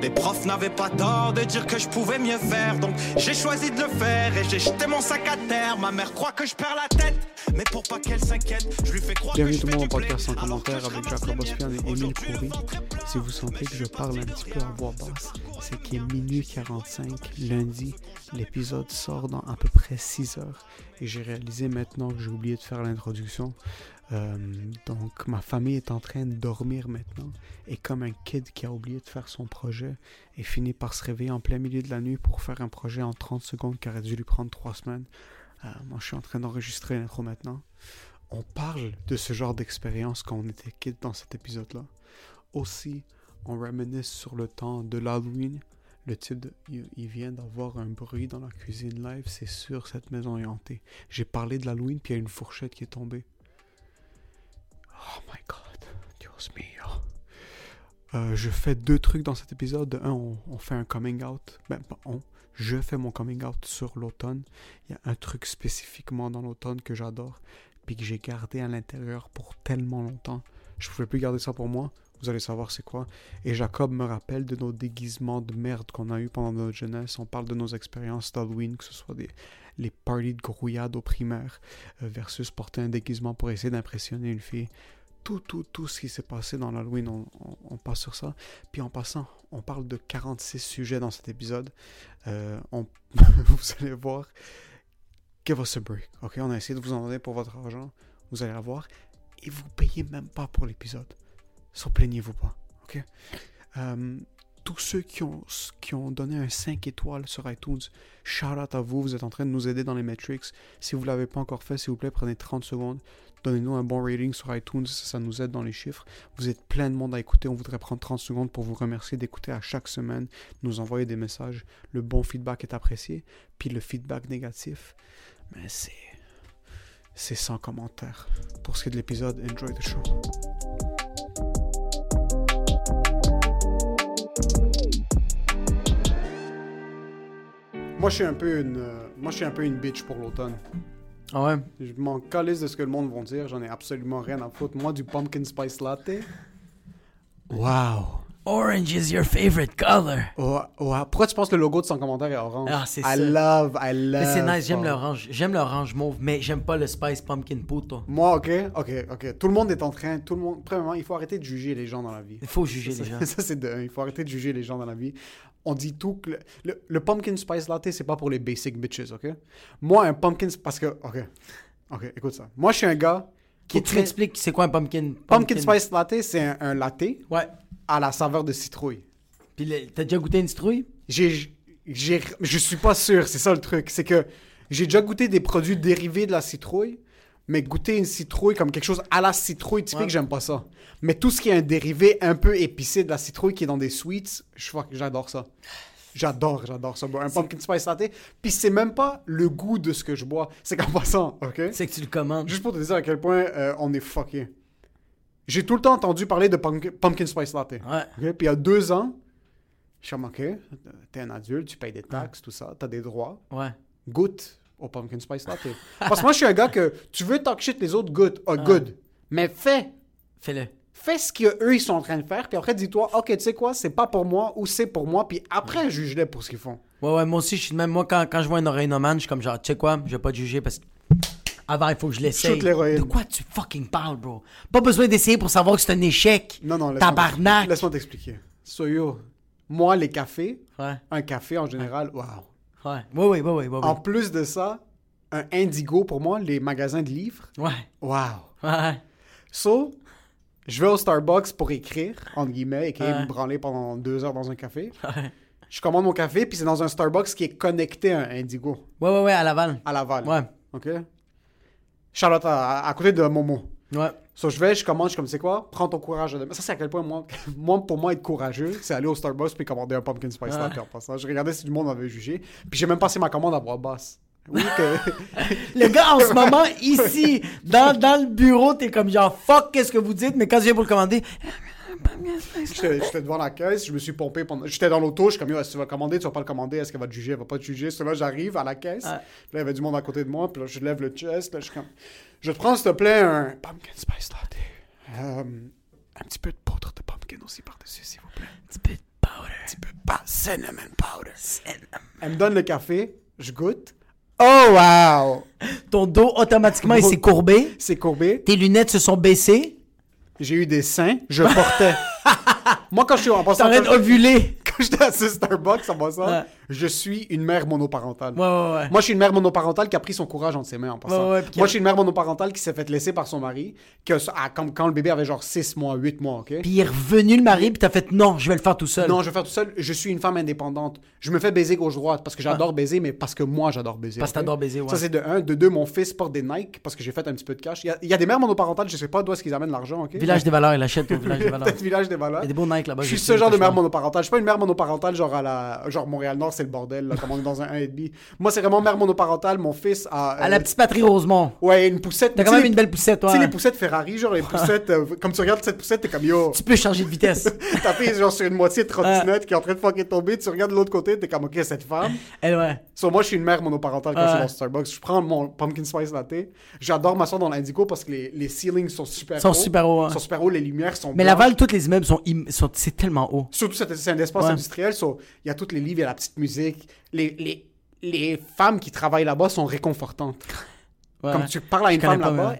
Les profs n'avaient pas tort de dire que je pouvais mieux faire, donc j'ai choisi de le faire et j'ai jeté mon sac à terre. Ma mère croit que je perds la tête, mais pour pas qu'elle s'inquiète, je lui fais croire Bienvenue que je tout le fais monde du podcast que commentaire avec Jacob Ospian et. Émile Coury. Si vous sentez que je parle un petit peu à voix basse, c'est qu'il est minuit 45 lundi. L'épisode sort dans à peu près 6 heures. Et j'ai réalisé maintenant que j'ai oublié de faire l'introduction. Euh, donc ma famille est en train de dormir maintenant. Et comme un kid qui a oublié de faire son projet et finit par se réveiller en plein milieu de la nuit pour faire un projet en 30 secondes qui aurait dû lui prendre 3 semaines. euh, moi je suis en train d'enregistrer l'intro maintenant. On parle de ce genre d'expérience quand on était kid dans cet épisode-là. Aussi, on reminisce sur le temps de l'Halloween. Le type il vient d'avoir un bruit dans la cuisine live, c'est sûr, cette maison est hantée. J'ai parlé de l'Halloween, puis il y a une fourchette qui est tombée. Euh, je fais deux trucs dans cet épisode. De un, on, fait un coming out. Ben, pas on. Je fais mon coming out sur l'automne. Il y a un truc spécifiquement dans l'automne que j'adore, puis que j'ai gardé à l'intérieur pour tellement longtemps. Je pouvais plus garder ça pour moi. Vous allez savoir c'est quoi. Et Jacob me rappelle de nos déguisements de merde qu'on a eu pendant notre jeunesse. On parle de nos expériences d'Halloween, que ce soit les parties de grouillade au primaire euh, versus porter un déguisement pour essayer d'impressionner une fille. Tout, tout, tout ce qui s'est passé dans l'Halloween, on, passe sur ça. Puis en passant, on parle de 46 sujets dans cet épisode. Euh, on- vous allez voir. Give us a break. Ok, on a essayé de vous en donner pour votre argent. Vous allez la voir. Et vous payez même pas pour l'épisode. So plaignez-vous pas. Ok? Euh, tous ceux qui ont, qui ont donné un 5 étoiles sur iTunes, shout out à vous. Vous êtes en train de nous aider dans les metrics. Si vous ne l'avez pas encore fait, s'il vous plaît, prenez 30 secondes. Donnez-nous un bon rating sur iTunes, ça, nous aide dans les chiffres. Vous êtes plein de monde à écouter. On voudrait prendre 30 secondes pour vous remercier d'écouter à chaque semaine, nous envoyer des messages. Le bon feedback est apprécié. Puis le feedback négatif, mais c'est. C'est sans commentaire. Pour ce qui est de l'épisode, enjoy the show. Moi, je suis un peu une, euh, moi, je suis un peu une bitch pour l'automne. Ah ouais? Je m'en calisse de ce que le monde va dire. J'en ai absolument rien à foutre. Moi, du pumpkin spice latte. Wow. Orange is your favorite color. Oh, oh, Pourquoi tu penses que le logo de son commentaire est orange? Ah, c'est I ça. love, I love. Mais c'est nice, j'aime l'orange. J'aime l'orange mauve, mais j'aime pas le spice pumpkin puto. Moi, ok, ok, ok. Tout le monde est en train. Tout le monde. Premièrement, il faut arrêter de juger les gens dans la vie. Il faut juger ça, les gens. ça, c'est de un. Il faut arrêter de juger les gens dans la vie. On dit tout que le, le- le pumpkin spice latte, c'est pas pour les basic bitches, ok? Moi, un pumpkin. Parce que. Ok. Ok, écoute ça. Moi, je suis un gars qui est tu très. m'expliques c'est quoi un pumpkin, Pumpkin spice latte, c'est un, un latte Ouais. à la saveur de citrouille. Puis t'as déjà goûté une citrouille? J'ai, j'ai, je suis pas sûr, c'est ça le truc. C'est que j'ai déjà goûté des produits dérivés de la citrouille, mais goûter une citrouille comme quelque chose à la citrouille typique, Ouais. j'aime pas ça. Mais tout ce qui est un dérivé un peu épicé de la citrouille qui est dans des sweets, je crois que j'adore ça. J'adore, j'adore ça. Un pumpkin spice latte. Puis c'est même pas le goût de ce que je bois. C'est qu'en passant, ok? C'est que tu le commandes. Juste pour te dire à quel point euh, on est fucké. J'ai tout le temps entendu parler de pumpkin, pumpkin spice latte. Ouais. Ok? Puis il y a deux ans, je suis comme, OK, t'es un adulte, tu payes des taxes, tout ça, t'as des droits. Ouais. Goûte au pumpkin spice latte. Parce que moi, je suis un gars que tu veux talk shit les autres, good. Oh, good. Mais fais. Fais-le. Fais ce qu'eux, ils sont en train de faire. Puis après, dis-toi, OK, tu sais quoi, c'est pas pour moi ou c'est pour moi. Puis après, juge-les pour ce qu'ils font. Ouais, ouais, moi aussi, je suis même. Moi, quand, quand je vois un oreillemane, je suis comme genre, tu sais quoi, je vais pas te juger parce que Avant, il faut que je l'essaye. De quoi tu fucking parles, bro? Pas besoin d'essayer pour savoir que c'est un échec. Non, non, laisse-moi Tabarnak. Laisse-moi t'expliquer. So, yo, moi, les cafés, Ouais, un café en général, waouh. Ouais. Oui, oui, oui, oui, oui. En plus de ça, un Indigo pour moi, les magasins de livres, Ouais, waouh. ouais. So, je vais au Starbucks pour écrire, entre guillemets, et Ouais. me branler pendant deux heures dans un café. Ouais, Je commande mon café, puis c'est dans un Starbucks qui est connecté à un Indigo, ouais, ouais, ouais, à Laval. à Laval. Ouais, OK? Charlotte, à, à côté de Momo. ouais. So, je vais, je commande, je suis comme, c'est quoi? Prends ton courage à demain. Ça, c'est à quel point, moi, moi, pour moi, être courageux, c'est aller au Starbucks puis commander un pumpkin spice latte en passant. Je regardais si du monde m'avait jugé. Puis j'ai même passé ma commande à voix basse. Oui, que... Le gars, en ce moment, ici, dans, dans le bureau, t'es comme genre, fuck, qu'est-ce que vous dites? Mais quand je viens pour le commander, J'étais devant la caisse, je me suis pompé pendant... J'étais dans l'auto, je suis comme, est-ce que tu vas commander, tu vas pas le commander, est-ce qu'elle va te juger, elle va pas te juger. Là, j'arrive à la caisse, puis là, il y avait du monde à côté de moi, puis là, je lève le chest, là, je suis comme, je te prends, s'il te plaît, un pumpkin spice latte. Euh, un petit peu de poudre de pumpkin aussi par-dessus, s'il vous plaît. petit peu de powder. Un petit peu pas cinnamon powder. Cinnamon. Elle me donne le café, je goûte. Oh, wow! Ton dos, automatiquement, il s'est courbé. C'est courbé. Tes lunettes se sont baissées. J'ai eu des seins. Je portais. Moi, quand je suis en passant, en train quand, d'ovuler. quand j'étais à ce Starbucks en passant, Ouais. je suis une mère monoparentale. Ouais, ouais, ouais. Moi, je suis une mère monoparentale qui a pris son courage entre ses mains en passant. Moi, a- je suis une mère monoparentale qui s'est fait laisser par son mari, que, ah, quand le bébé avait genre 6 mois, 8 mois, OK? Puis il est revenu le mari, puis t'as fait non, je vais le faire tout seul. Non, je vais faire tout seul. Je suis une femme indépendante. Je me fais baiser gauche-droite parce que j'adore baiser, mais parce que moi, j'adore baiser. Parce que ok? t'adores baiser, ouais. Ça, c'est de un. De deux, mon fils porte des Nike parce que j'ai fait un petit peu de cash. Il y a, il y a des mères monoparentales, je sais pas d'où est-ce qu'ils amènent l'argent, OK? Village des valeurs, il achète au village des valeurs. Village des Il y a des beaux Nike là-bas. Je suis ce fait genre de mère monoparentale. Je suis pas une mère monoparentale genre à la genre Montréal-Nord, c'est le bordel, là, comme on est dans un 1,5. Moi, c'est vraiment mère monoparentale. Mon fils a. À euh, la petite patrie Rosemont. Ouais, une poussette. T'as quand même une belle poussette, Tu sais, toi. les poussettes Ferrari, genre les poussettes. euh, comme tu regardes cette poussette, t'es comme yo. Tu peux changer de vitesse. Ta fille, genre sur une moitié de trottinette qui est en train de fucking tomber. Tu regardes de l'autre côté, t'es comme ok, cette femme. Elle, ouais. Sur moi, je suis une mère monoparentale quand je suis dans Starbucks. Je prends mon pumpkin spice latte. J'adore m'asseoir dans l'indigo parce que les, les ceilings sont super Sont hauts. super hauts, hein. sont super hauts, les lumières sont Mais. Laval, tous les immeubles sont, im- sont c'est tellement haut. Surtout, c'est un espace Ouais. industriel. so, Il y a tous les livres, il y a la petite musique. Les, les, les femmes qui travaillent là-bas sont réconfortantes. Ouais. Comme tu parles à une femme là-bas,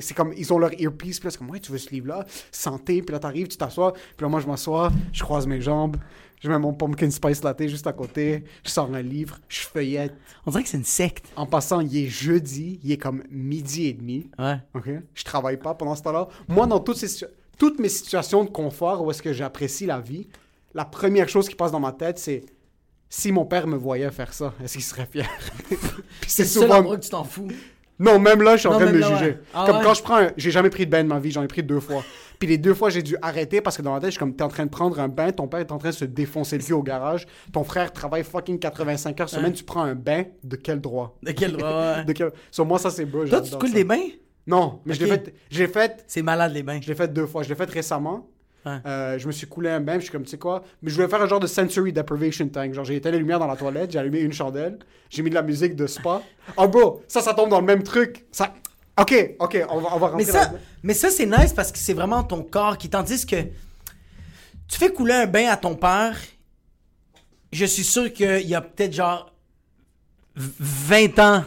c'est comme ils ont leur earpiece, puis là, c'est comme ouais, tu veux ce livre-là, santé, puis là t'arrives, tu t'assois, puis là moi je m'assois, je croise mes jambes, je mets mon pumpkin spice latte juste à côté, je sors un livre, je feuillette. On dirait que c'est une secte. En passant, il est jeudi, il est comme midi et demi, Ouais. ok? Je travaille pas pendant ce temps-là. Moi, dans toutes, ces, toutes mes situations de confort où est-ce que j'apprécie la vie, la première chose qui passe dans ma tête, c'est si mon père me voyait faire ça, est-ce qu'il serait fier? Puis c'est seul souvent endroit que tu t'en fous. non, même là, je suis en train de me là, juger. ouais. Ah comme ouais? quand je prends un... J'ai jamais pris de bain de ma vie, j'en ai pris deux fois. Puis les deux fois, j'ai dû arrêter parce que dans ma tête, je suis comme, t'es en train de prendre un bain, ton père est en train de se défoncer le cul au garage, ton frère travaille fucking 85 heures semaine, tu prends un bain, de quel droit? De quel droit, ouais. De quel... Sur moi, ça, c'est beau, Toi, tu te coules des bains? Non, mais je l'ai fait... Je l'ai fait... C'est malade, les bains. Je l'ai fait deux fois. Je l'ai fait récemment. Euh, je me suis coulé un bain, je suis comme, tu sais quoi, mais je voulais faire un genre de sensory deprivation tank. Genre, j'ai éteint les lumières dans la toilette, j'ai allumé une chandelle, j'ai mis de la musique de spa. Oh, bro, ça, ça tombe dans le même truc. Ça... Ok, ok, on va, on va rentrer Mais ça, dans- mais ça c'est nice parce que c'est vraiment ton corps qui. Tandis que tu fais couler un bain à ton père, je suis sûr qu'il y a peut-être genre v- 20 ans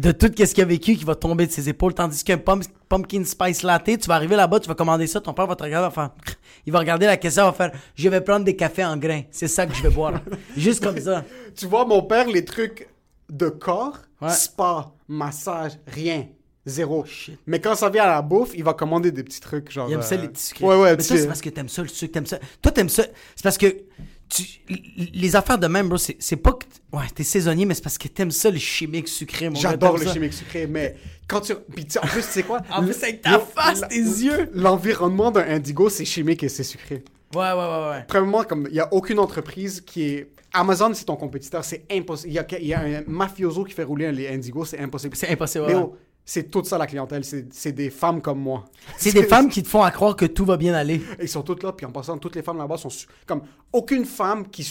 de tout ce qu'il a vécu qui va tomber de ses épaules. Tandis qu'un pump- pumpkin spice latte, tu vas arriver là-bas, tu vas commander ça, ton père va te regarder, faire. Il va regarder la question, il va faire Je vais prendre des cafés en grains. C'est ça que je vais boire. Juste comme ça. Tu vois, mon père, les trucs de corps, Ouais. spa, massage, rien. Zéro. Mais quand ça vient à la bouffe, il va commander des petits trucs, genre... Il aime ça euh, les petits sucres. Ouais, ouais, Mais ça, c'est parce que t'aimes ça le sucre, t'aimes ça. Toi, t'aimes ça. C'est parce que tu... les affaires de même, bro, c'est pas que. Ouais, t'es saisonnier, mais c'est parce que t'aimes ça, le chimique sucré, mon J'adore le ça. chimique sucré, mais quand tu... Puis tu en plus, tu sais quoi? En plus, avec ta face, tes yeux. L'environnement d'un indigo, c'est chimique et c'est sucré. Ouais, ouais, ouais, ouais. Premièrement, comme il n'y a aucune entreprise qui est. Amazon, c'est ton compétiteur, c'est impossible. Il y, a, il y a un mafioso qui fait rouler les Indigo, c'est impossible. C'est impossible, ouais. oh, c'est toute ça la clientèle, c'est des femmes comme moi. C'est des femmes qui te font à croire que tout va bien aller. Ils sont toutes là, puis en passant, toutes les femmes là-bas sont comme aucune femme qui.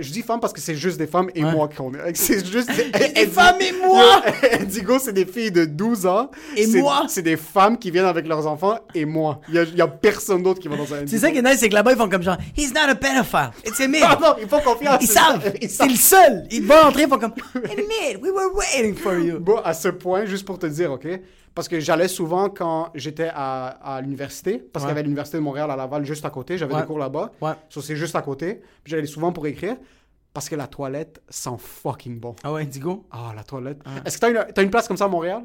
je dis femme parce que c'est juste des femmes et Ouais. moi qu'on est. C'est juste des, Des femmes et moi! Indigo, c'est des filles de 12 ans. Et moi? C'est des femmes qui viennent avec leurs enfants et moi. Il y a, il y a personne d'autre qui va dans un Indigo. C'est ça qui est nice, c'est que là-bas, ils font comme genre, He's not a pedophile. It's a mid. Ah non, ils font confiance. Ils savent. C'est le seul. Ils vont entrer, ils font comme, mid, we were waiting for you. Bon, à ce point, juste pour te dire, OK? Parce que j'allais souvent quand j'étais à, à l'université, parce qu'il y avait l'université de Montréal à Laval juste à côté. J'avais Ouais. des cours là-bas. Ouais. So, c'est juste à côté. J'allais souvent pour écrire. Parce que la toilette sent fucking bon. Ah ouais, Indigo? Ah, la toilette. Est-ce que t'as une, t'as une place comme ça à Montréal?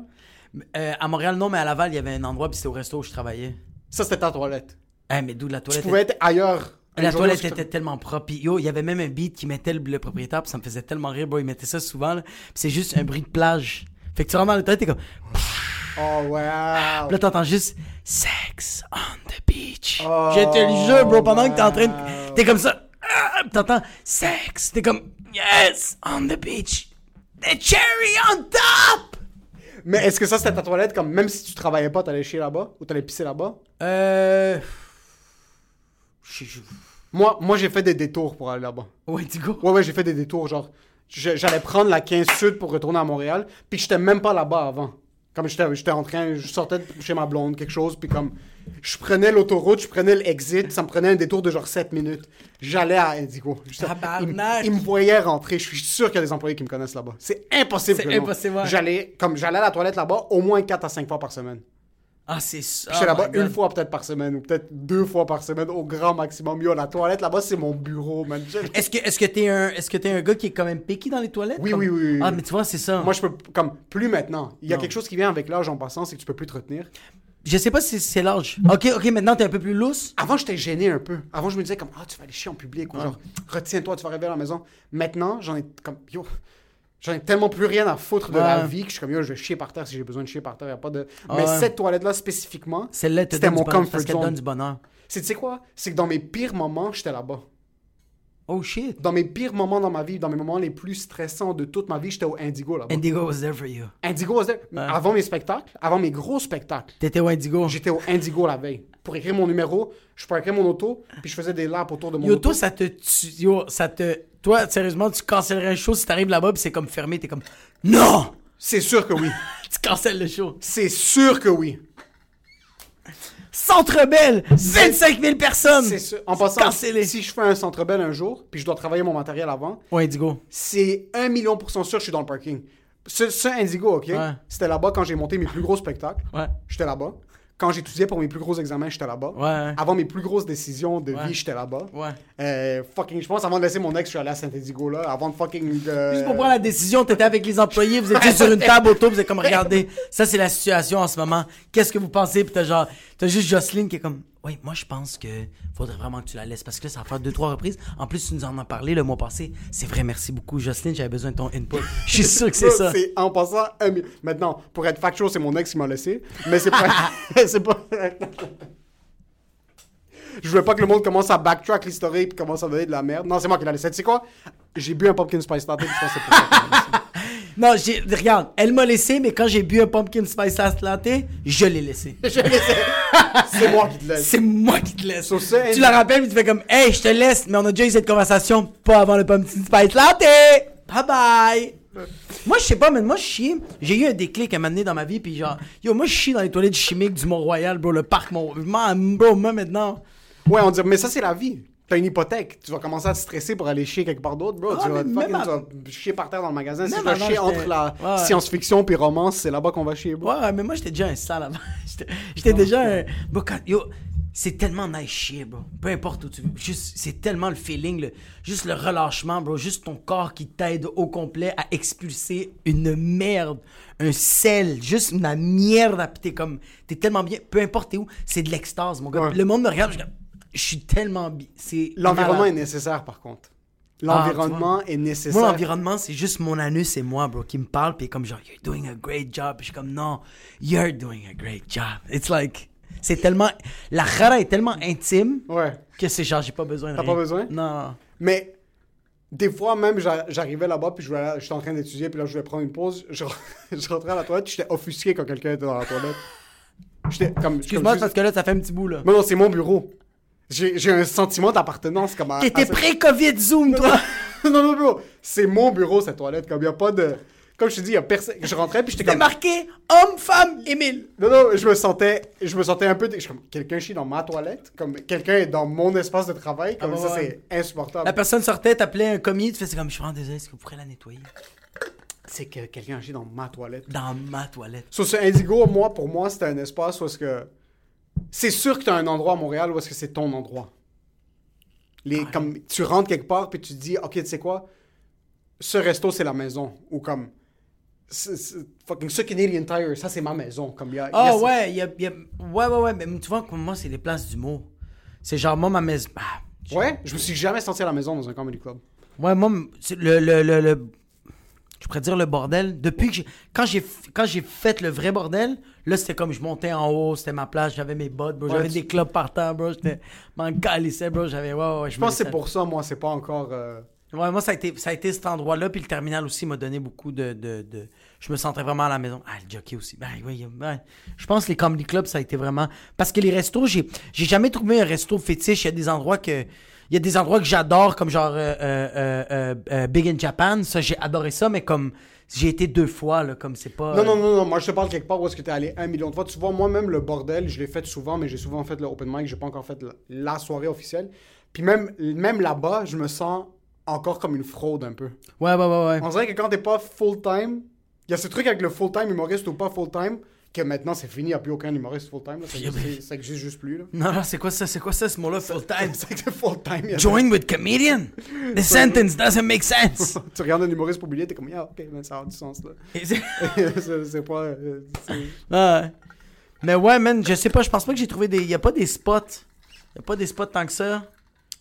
Euh, à Montréal, non, mais à Laval, il y avait un endroit, puis c'était au resto où je travaillais. Ça, c'était ta toilette. Eh, mais d'où la Tu toilette? pouvais être ailleurs. La toilette tu- était tellement propre. Yo, il y avait même un beat qui mettait le, le propriétaire, puis ça me faisait tellement rire, bro. Il mettait ça souvent, là. C'est juste un bruit de plage. Fait que tu rentres dans la toilette, t'es comme. Oh, wow. Puis là, t'entends juste Sex on the beach. Oh, te le jure, bro, pendant que t'es en train de. T'es comme ça. ah, T'entends Sex. T'es comme Yes, on the beach. The cherry on top. Mais est-ce que ça, c'était ta toilette? Comme même si tu travaillais pas, t'allais chier là-bas? Ou t'allais pisser là-bas? Euh. Moi, moi j'ai fait des détours pour aller là-bas. Ouais, tu go. Ouais, ouais, j'ai fait des détours. Genre, j'allais prendre la 15 Sud pour retourner à Montréal. Puis j'étais même pas là-bas avant. Comme j'étais j'étais en train, je sortais de chez ma blonde, quelque chose. Puis comme, je prenais l'autoroute, je prenais l'exit. Ça me prenait un détour de genre 7 minutes. J'allais à Indigo. Ils, me- ils me voyaient rentrer. Je suis sûr qu'il y a des employés qui me connaissent là-bas. C'est impossible. C'est que non. impossible, ouais. J'allais, comme j'allais à la toilette là-bas au moins 4 à 5 fois par semaine. Ah, c'est ça. J'étais Oh là-bas une fois peut-être par semaine ou peut-être deux fois par semaine au grand maximum. Yo, la toilette là-bas, c'est mon bureau, man. Je- Est-ce que est-ce que t'es un est-ce que t'es un gars qui est quand même piqué dans les toilettes? Oui, comme- oui, oui, oui. Ah mais tu vois c'est ça. Moi, je peux, comme, plus maintenant. Il y a Non. quelque chose qui vient avec l'âge en passant, c'est que tu peux plus te retenir. Je sais pas si c'est l'âge. Ok ok maintenant t'es un peu plus lousse? Avant, j'étais gêné un peu. Avant, je me disais comme, ah, tu vas aller chier en public ou genre, retiens-toi, tu vas arriver à la maison. Maintenant, j'en ai comme, yo, j'en ai tellement plus rien à foutre de la vie que je suis comme, yo, je vais chier par terre si j'ai besoin de chier par terre. Y a pas de. Ah Mais cette toilette-là spécifiquement, c'était mon comfort parce zone. donne du bonheur. C'est, tu sais quoi? C'est que dans mes pires moments, j'étais là-bas. Oh shit. Dans mes pires moments dans ma vie, dans mes moments les plus stressants de toute ma vie, j'étais au Indigo là-bas. Indigo was there for you. Indigo was there. Avant mes spectacles, avant mes gros spectacles, T'étais au Indigo. j'étais au Indigo la veille. Pour écrire mon numéro, je parquais mon auto, puis je faisais des laps autour de mon Yo auto. toi ça te yo ça te toi sérieusement tu cancellerais un show si t'arrives là-bas puis c'est comme fermé t'es comme non C'est sûr que oui. tu cancelles le show. C'est sûr que oui. Centre Bell 25 000 personnes. C'est sûr. En passant, cancellé. si je fais un centre belle un jour, puis je dois travailler mon matériel avant, Au Indigo. c'est un million pour cent sûr que je suis dans le parking. Ce, ce Indigo, OK? Ouais. C'était là-bas quand j'ai monté mes plus gros spectacles. Ouais. J'étais là-bas. Quand j'étudiais pour mes plus gros examens, j'étais là-bas. Ouais. Avant mes plus grosses décisions de Ouais. vie, j'étais là-bas. Ouais. Euh, fucking, je pense avant de laisser mon ex, je suis allé à Saint-Indigo là. Avant de fucking. euh, Juste pour prendre la décision, t'étais avec les employés, vous étiez sur une table auto, vous êtes comme regardez, ça c'est la situation en ce moment. Qu'est-ce que vous pensez? Puis t'as genre, t'as juste Jocelyne qui est comme, oui, moi je pense que faudrait vraiment que tu la laisses parce que là ça va faire deux trois reprises. En plus tu nous en as parlé le mois passé. C'est vrai, merci beaucoup Jocelyne, j'avais besoin de ton input. Je suis sûr que c'est ça. C'est en passant. un Maintenant, pour être factual, c'est mon ex qui m'a laissé. Mais c'est pas. pas. Je voulais pas que le monde commence à backtrack l'historique et commence à donner de la merde. Non, c'est moi qui l'ai laissé. Tu sais quoi? J'ai bu un pumpkin spice latte, je pense que c'est pour ça. Laissé. Non, j'ai, regarde, elle m'a laissé, mais quand j'ai bu un pumpkin spice latte, je l'ai laissé. C'est moi qui te laisse. C'est moi qui te laisse. Tu la rappelles, puis tu fais comme, hey, je te laisse, mais on a déjà eu cette conversation, pas avant le pumpkin spice latte. Bye bye. Moi, je sais pas, mais moi, je chie. J'ai eu un déclic à donné dans ma vie, puis genre, yo, moi, je chie dans les toilettes chimiques du Mont-Royal, bro, le parc Mont. Man, bro, moi, maintenant. Ouais, on dit, mais ça, c'est la vie. T'as une hypothèque. Tu vas commencer à te stresser pour aller chier quelque part d'autre, bro. Ah, tu, vas fucking- même tu vas chier par terre dans le magasin. Si Même tu vas avant, chier entre la Ouais, science-fiction puis romance, c'est là-bas qu'on va chier, bro. Ouais, mais moi, j'étais déjà un sale avant. J'étais- déjà un. Bro, quand- yo, c'est tellement nice chier, bro. Peu importe où tu veux. Juste, c'est tellement le feeling, le- juste le relâchement, bro. Juste ton corps qui t'aide au complet à expulser une merde, un sel, juste une merde. à- Puis t'es comme. T'es tellement bien. Peu importe t'es où, c'est de l'extase, mon gars. Ouais. Le monde me regarde, je je suis tellement. C'est. L'environnement est nécessaire, par contre. Ah, L'environnement est nécessaire. Moi, l'environnement, c'est juste mon anus et moi, bro, qui me parle, puis comme genre, you're doing a great job. Puis je suis comme, non, you're doing a great job. It's like, c'est tellement, la rara est tellement intime Ouais. que c'est genre, j'ai pas besoin de T'as pas besoin? Non. Mais des fois, même, j'a- j'arrivais là-bas, puis je j'étais en train d'étudier, puis là, je voulais prendre une pause. Je, je rentrais à la toilette, j'étais offusqué quand quelqu'un était dans la toilette. J'étais comme. Excuse-moi, parce que là, ça fait un petit bout, là. Non, non, c'est mon bureau. J'ai un sentiment d'appartenance comme à. T'étais ce- pré-Covid Zoom, toi. non, non, bro. C'est mon bureau, cette toilette. Comme, y a pas de. Comme je te dis, y a personne. Je rentrais, puis j'étais comme. marqué homme, femme, Émile. Non, non, je me sentais, je me sentais un peu. je comme, quelqu'un chie dans ma toilette, comme quelqu'un est dans mon espace de travail, comme Ah, ça, ouais, c'est insupportable. La personne sortait, t'appelais un commis, tu faisais comme, je suis vraiment désolé, est-ce que vous pourrez la nettoyer? c'est que quelqu'un agit dans ma toilette. Dans ma toilette. Sur ce Indigo, moi, pour moi, c'était un espace où est-ce que. C'est sûr que tu as un endroit à Montréal où est-ce que c'est ton endroit. Les, comme, tu rentres quelque part, puis tu te dis, OK, tu sais quoi? Ce resto, c'est la maison. Ou comme. c'est- fucking ce Canadian Tire, ça, c'est ma maison. Comme, il y a- Ah ce- ouais, il y a, y a- ouais, ouais, ouais, mais tu vois, comme moi, c'est les places d'humour. C'est genre, moi, ma maison. Ah, Ouais, je me suis jamais senti à la maison dans un comedy club. Ouais, moi, le, le, le- je pourrais dire le bordel. Depuis que j'ai, quand j'ai, quand j'ai fait le vrai bordel, là, c'était comme je montais en haut, c'était ma place, j'avais mes bottes, bro, Ouais, j'avais tu- des clubs par terre, bro, j'étais, m'en calissais, bro, j'avais, ouais, ouais, Je pense que c'est pour ça, moi, c'est pas encore. euh, Ouais, moi, ça a été, ça a été cet endroit-là, puis le terminal aussi m'a donné beaucoup de, de, de- Je me sentais vraiment à la maison. Ah, le jockey aussi. Ben, oui, ouais. Je pense que les comedy clubs, ça a été vraiment... Parce que les restos, j'ai, j'ai jamais trouvé un resto fétiche. Il y a des endroits que... Il y a des endroits que j'adore, comme genre euh, euh, euh, Big in Japan. Ça, j'ai adoré ça, mais comme... J'ai été deux fois, là, comme c'est pas... Non, non, non, non, moi je te parle quelque part où est-ce que t'es allé un million de fois. Tu vois, moi-même, le bordel, je l'ai fait souvent, mais j'ai souvent fait le open mic, j'ai pas encore fait la, la soirée officielle. Puis même, même là-bas, je me sens encore comme une fraude un peu. Ouais, ouais, ouais, ouais. On dirait que quand t'es pas full-time, il y a ce truc avec le full-time humoriste ou pas full-time, que maintenant c'est fini, il n'y a plus aucun humoriste full-time. Ça, existe- ça existe juste plus. Là. Non, non, c'est quoi ça? C'est quoi ça, ce mot-là, full time? C'est full-time. il Join with comedian? The sentence doesn't make sense. tu regardes un humoriste publié, t'es comme, yeah, ok, mais ça a du sens là. C'est- pas. euh, Ah. Mais ouais, man, je sais pas, je pense pas que j'ai trouvé des. Y a pas des spots. Y a pas des spots tant que ça.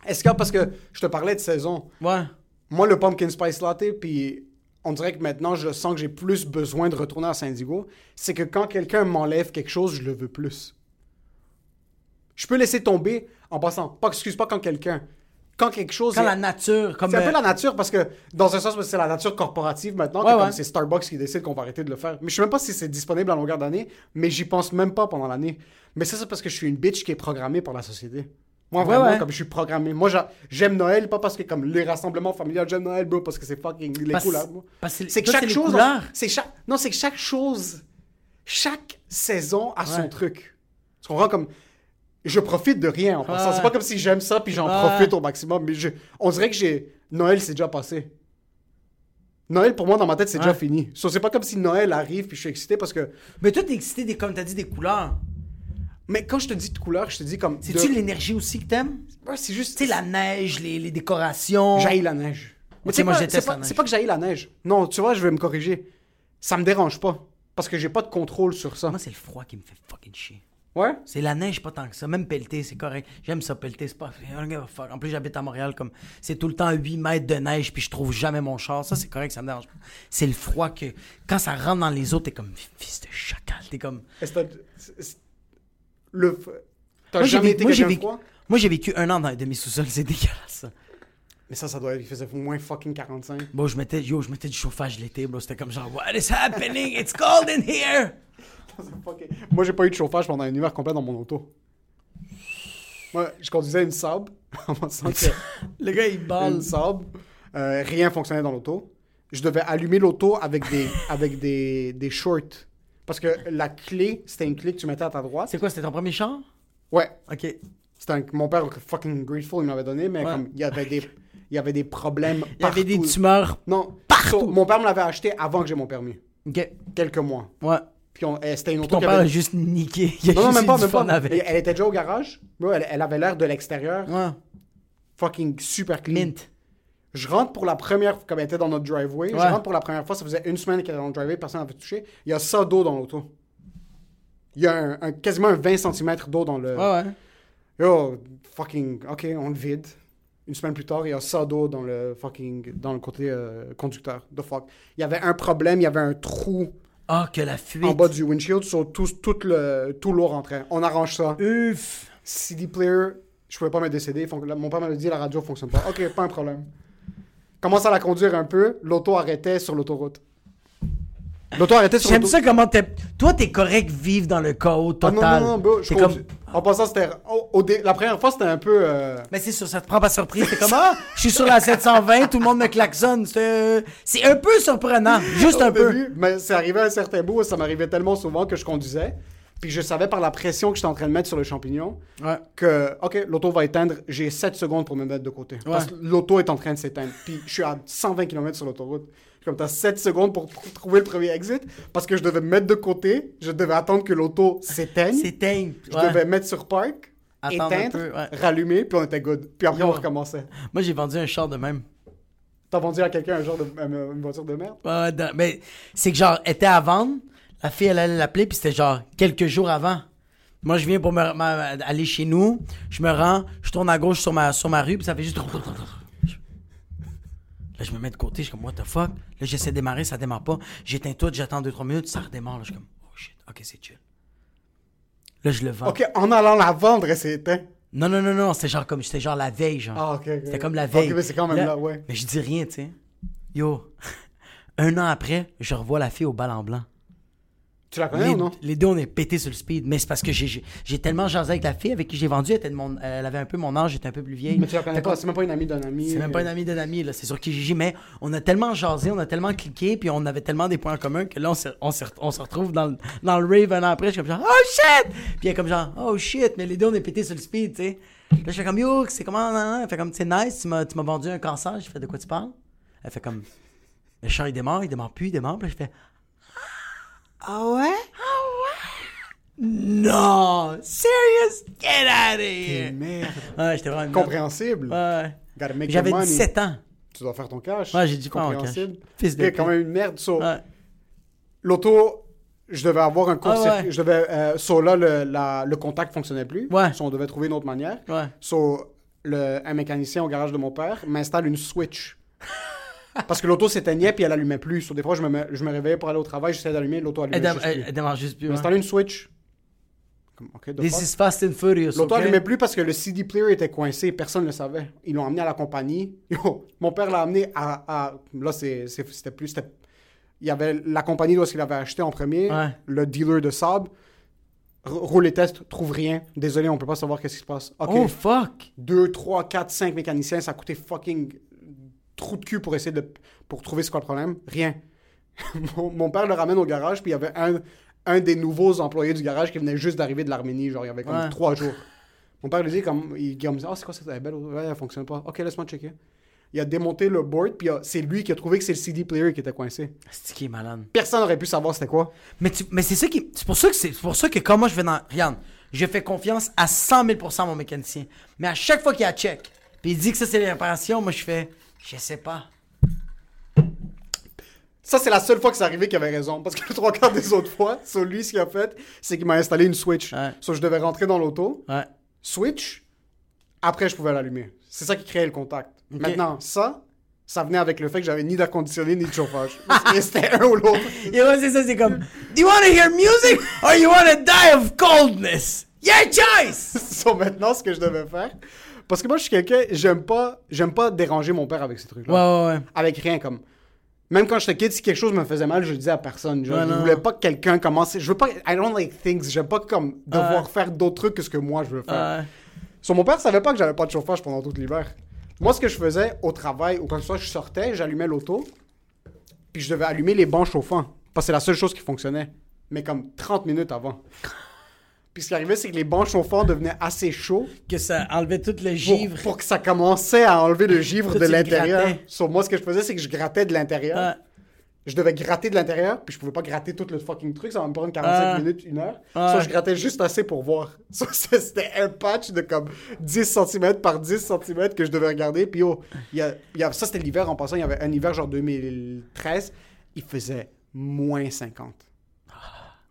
Est-ce que, parce que je te parlais de saison, Ouais. moi le pumpkin spice latte, puis on dirait que maintenant je sens que j'ai plus besoin de retourner à Saint-Digo, c'est que quand quelqu'un m'enlève quelque chose, je le veux plus. Je peux laisser tomber en passant. Pas, excuse pas quand quelqu'un. Quand quelque chose. Quand est- la nature, comme. C'est un peu euh, la nature parce que, dans un sens, c'est la nature corporative maintenant, que Ouais, comme ouais. c'est Starbucks qui décide qu'on va arrêter de le faire. Mais je sais même pas si c'est disponible à longueur d'année, mais j'y pense même pas pendant l'année. Mais ça, c'est parce que je suis une bitch qui est programmée par la société. Moi, vraiment, ouais. comme je suis programmé. Moi, j'a- j'aime Noël, pas parce que, comme les rassemblements familiaux, j'aime Noël, bro, parce que c'est fucking les Parce- couleurs, C'est que chaque chose. C'est chaque. Non, c'est que chaque chose. Chaque saison a son truc. Tu comprends? Comme. Je profite de rien en passant. C'est pas comme si j'aime ça puis j'en profite au maximum. Mais je- on dirait que j'ai. Noël, c'est déjà passé. Noël, pour moi, dans ma tête, c'est déjà fini. So, c'est pas comme si Noël arrive puis je suis excité parce que. Mais toi, t'es excité, des, comme t'as dit, des couleurs. Mais quand je te dis de couleur, je te dis comme. C'est-tu de- l'énergie aussi que t'aimes? Ouais, c'est juste. Tu sais, la neige, les, les décorations. J'haïs la neige. Mais Ok, tu sais moi, déteste c'est pas, la neige. c'est pas que j'haïs la neige. Non, tu vois, je vais me corriger. Ça me dérange pas. Parce que j'ai pas de contrôle sur ça. Moi, c'est le froid qui me fait fucking chier. Ouais? C'est la neige, pas tant que ça. Même pelleter, c'est correct. J'aime ça, pelleter, c'est pas. En plus, j'habite à Montréal, comme. C'est tout le temps 8 mètres de neige, puis je trouve jamais mon char. Ça, c'est correct, ça me dérange pas. C'est le froid que. Quand ça rentre dans les autres, t'es comme. Fils de chacal. T'es comme. Est-ce que t'as- c'est- c'est- Le. T'as jamais été quelqu'un de vécu- froid? Moi, j'ai vécu un an dans un demi-sous-sol, c'est dégueulasse. Mais ça, ça doit être. Il faisait moins fucking 45. Bon, je mettais, yo, je mettais du chauffage l'été, bro. C'était comme genre, what is happening? It's cold in here! Fucking- Moi, j'ai pas eu de chauffage pendant un hiver complet dans mon auto. Moi, je conduisais une que Le gars, il balle. une Saab. Euh, rien fonctionnait dans l'auto. Je devais allumer l'auto avec des, avec des, des shorts. Parce que la clé, c'était une clé que tu mettais à ta droite. C'est quoi, c'était ton premier char? Ouais. Ok. C'était un- mon père fucking grateful, il m'avait donné, mais Ouais. comme il y avait des, il y avait des problèmes Il y avait des partout. tumeurs. Non, Partout. so, mon père me l'avait acheté avant que j'ai mon permis. Ok. Quelques mois. Ouais. Puis on- eh, c'était une auto Ton père avait... a juste niqué. Il a Non, non, juste même pas, même pas. avec. Elle, était déjà au garage. Elle, elle avait l'air de l'extérieur. Ouais. Fucking super clean. Mint. Je rentre pour la première fois, comme elle était dans notre driveway. Ouais. Je rentre pour la première fois, ça faisait une semaine qu'elle était dans le driveway, personne n'avait touché. Il y a ça d'eau dans l'auto. Il y a un, un- quasiment un 20 cm d'eau dans le. Ouais, ouais. Yo, fucking, ok, on le vide. Une semaine plus tard, il y a ça d'eau dans le fucking, dans le côté euh, conducteur. The fuck. Il y avait un problème, il y avait un trou Ah, que la fuite. en bas du windshield, sur tout, tout le, tout l'eau rentrait. On arrange ça. Uf. CD player, je pouvais pas me décéder. Mon père m'a dit la radio fonctionne pas. Ok, pas un problème. Commence à la conduire un peu, l'auto arrêtait sur l'autoroute. L'auto arrêtait sur J'aime l'autoroute. ça comment t'es. Toi, t'es correct vivre dans le chaos Ah, total. non, non, non, bro, je T'es conduis- comme. En passant, c'était. au- au dé- La première fois, c'était un peu. euh, Mais c'est sûr, ça te prend pas surprise. T'es comme, ah, je suis sur la 720, tout le monde me klaxonne. C'est c'est un peu surprenant. Juste un peu. début, mais c'est arrivé à un certain bout, ça m'arrivait tellement souvent que je conduisais. Puis je savais par la pression que j'étais en train de mettre sur le champignon Ouais. que, OK, l'auto va éteindre, j'ai 7 secondes pour me mettre de côté. Parce que l'auto est en train de s'éteindre. Puis je suis à 120 km sur l'autoroute. Comme t'as 7 secondes pour tr- trouver le premier exit? Parce que je devais me mettre de côté. Je devais attendre que l'auto s'éteigne. S'éteigne. Je Ouais. devais mettre sur park. Attendre éteindre, peu, rallumer, puis on était good. Puis après, Yo. on recommençait. Moi, j'ai vendu un char de même. T'as vendu à quelqu'un un genre de, euh, une voiture de merde? Dans- mais c'est que genre, était à vendre, la fille, elle allait l'appeler, puis c'était genre quelques jours avant. Moi, je viens pour me, aller chez nous, je me rends, je tourne à gauche sur ma, sur ma rue, puis ça fait juste. Là, je me mets de côté, je suis comme, what the fuck? Là, j'essaie de démarrer, ça démarre pas. J'éteins tout, j'attends 2-3 minutes, ça redémarre. Là, je suis comme, oh shit, ok, c'est chill. Là, je le vends. Ok, en allant la vendre, elle s'est éteinte. Non, non, non, non, c'était genre comme, c'était genre la veille, genre. Ah, ok. ok. C'était comme la veille. Ok, mais c'est quand même là, ouais. Mais je dis rien, tu sais. Yo, un an après, je revois la fille au bal en blanc. Tu la connais Les, ou non? les deux, on est pété sur le speed. Mais c'est parce que j'ai- tellement jasé avec la fille avec qui j'ai vendu. Elle, était de mon- elle avait un peu mon âge, j'étais un peu plus vieille. Mais tu la connais pas, c'est même pas une amie d'un ami. C'est même pas euh, une amie d'un ami, là. C'est sur qui j'ai mais on a tellement jasé, on a tellement cliqué, puis on avait tellement des points en commun que là, on, on, on se retrouve dans le, dans le rave un an après. Je suis comme genre, oh shit! Puis elle est comme genre, oh shit, mais les deux, on est pété sur le speed, tu sais. Là, je fais comme, yo, c'est comment, nan, nan? Elle fait comme, c'est nice, tu m'as vendu un cancer. Je fais, de quoi tu parles? Elle fait comme, le char, il démarre, il démarre plus, il démarre. Puis là, je fais, Ah ouais? non! Serious? Get out of here! merde. Ouais, j'étais vraiment. Compréhensible. Ouais. Gotta make J'avais your money. 17 ans. Tu dois faire ton cash. Ouais, j'ai faire mon cash. Compréhensible. Fils de Il y a quand même une merde. So, Ouais. L'auto, je devais avoir un court Ah ouais. Je devais. Euh, so là, le, la- le contact fonctionnait plus. Ouais. So on devait trouver une autre manière. Ouais. So, le, un mécanicien au garage de mon père m'installe une switch. Parce que l'auto s'éteignait puis elle allumait plus. So, des fois, je me, je me réveillais pour aller au travail, j'essayais d'allumer, l'auto allumait Elle, démarre juste plus. Installé une switch. Comme, ok, the This fuck. is fast and furious. L'auto ok? allumait plus parce que le CD player était coincé, personne ne le savait. Ils l'ont amené à la compagnie. Yo, mon père l'a amené à, à- là c'était plus il y avait la compagnie où il avait acheté en premier, Ouais. le dealer de Saab. R- roule les tests, trouve rien. Désolé, on peut pas savoir qu'est-ce qui se passe. Oh fuck! 2, 3, 4, 5 mécaniciens, ça a coûté fucking trou de cul pour essayer de pour trouver ce quoi le problème? Rien. mon, mon père le ramène au garage, puis il y avait un, un des nouveaux employés du garage qui venait juste d'arriver de l'Arménie, genre il y avait comme Ouais. 3 jours. Mon père lui dit comme il, il me dit "Ah, c'est quoi cette belle Ouais, elle fonctionne pas." OK, laisse-moi checker. Il a démonté le board, puis c'est lui qui a trouvé que c'est le CD player qui était coincé. C'est qui est malade. Personne n'aurait pu savoir c'était quoi. Mais, tu- mais c'est ça qui. C'est pour ça que c'est pour ça que quand moi je vais dans. Regarde, je fais confiance à 100 000 à mon mécanicien. Mais à chaque fois qu'il y a check, puis il dit que ça c'est les réparations, moi je fais. Je sais pas. Ça, c'est la seule fois que c'est arrivé qu'il avait raison. Parce que le trois quarts des autres fois, sur lui, ce qu'il a fait, c'est qu'il m'a installé une Switch. Ouais. So, je devais rentrer dans l'auto, Ouais. Switch, après, je pouvais l'allumer. C'est ça qui créait le contact. Maintenant, ça, ça venait avec le fait que j'avais ni d'air conditionné ni de chauffage. C'était un ou l'autre. C'est ça, c'est comme. Do you want to hear music or you want to die of coldness? Your choice! so, maintenant, ce que je devais faire. Parce que moi, je suis quelqu'un, j'aime pas, j'aime pas déranger mon père avec ces trucs-là. Ouais, ouais, ouais. Avec rien, comme. Même quand j'étais kid, si quelque chose me faisait mal, je le disais à personne. Genre, Ouais, je voulais pas que quelqu'un commence. Je veux pas. I don't like things. J'aime pas comme devoir faire d'autres trucs que ce que moi je veux faire. So, mon père savait pas que j'avais pas de chauffage pendant tout l'hiver. Moi, ce que je faisais au travail ou quand soit, je sortais, j'allumais l'auto, puis je devais allumer les bancs chauffants. Parce que c'est la seule chose qui fonctionnait. Mais comme 30 minutes avant. Puis ce qui arrivait, c'est que les bancs chauffants devenaient assez chauds Que ça enlevait tout le givre. pour que ça commençait à enlever le givre de l'intérieur. So, moi, ce que je faisais, c'est que je grattais de l'intérieur. Ouais. Je devais gratter de l'intérieur, puis je pouvais pas gratter tout le fucking truc, ça va me prendre 45 Ah. minutes, une heure. Ça, je grattais juste assez pour voir. Ça, c'était un patch de comme 10 cm par 10 cm que je devais regarder. Puis oh, a, y a- ça c'était l'hiver en passant, il y avait un hiver genre 2013, il faisait moins 50.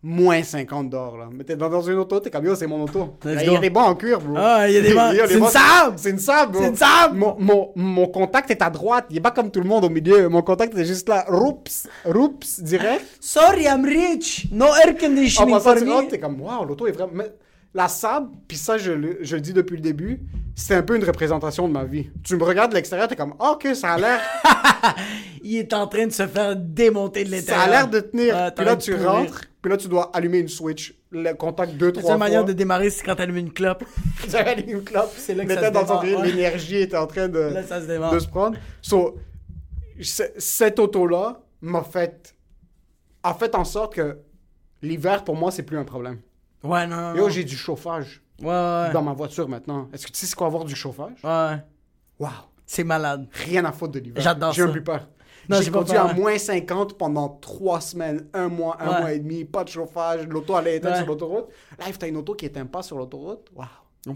Moins 50 dehors, là. Mais t'es dans, une auto, t'es comme, yo, c'est mon auto. Il y a des bancs en cuir, bro. Ah, il y a des bancs. C'est une Saab! C'est une Saab, bro. C'est une Saab! Mon, mon, mon contact est à droite. Il est pas comme tout le monde au milieu. Mon contact est juste là. Roups, roups, direct. Sorry, I'm rich. No air En conditioning passant, me. rentres, t'es comme, waouh, l'auto est vraiment. La Saab, puis ça, je le, je le dis depuis le début, c'est un peu une représentation de ma vie. Tu me regardes de l'extérieur, t'es comme, ah, ok, ça a l'air, Il est en train de se faire démonter de ça l'intérieur. a l'air de tenir. Puis là, tu pourrir. rentres, puis là, tu dois allumer une switch. Le contact deux, La trois seule fois. manière de démarrer, c'est quand t'allumes une clope. J'avais allumé une clope. C'est là que mettais ça se dans démarre, ouais. l'énergie était en train de, Là, ça se de se prendre. So, cette auto-là m'a fait, a fait en sorte que l'hiver, pour moi, c'est plus un problème. Ouais, non, non. Yo, j'ai du chauffage Ouais, ouais. dans ma voiture maintenant. Est-ce que tu sais c'est quoi avoir du chauffage? Ouais. Wow! C'est malade. Rien à foutre de l'hiver. J'adore J'ai ça. même plus peur. Non, J'ai conduit à moins 50 pendant trois semaines, un mois, un Ouais. mois et demi, pas de chauffage, l'auto allait éteindre Ouais. sur l'autoroute. Là, t'as une auto qui éteint pas sur l'autoroute. Waouh. Wow!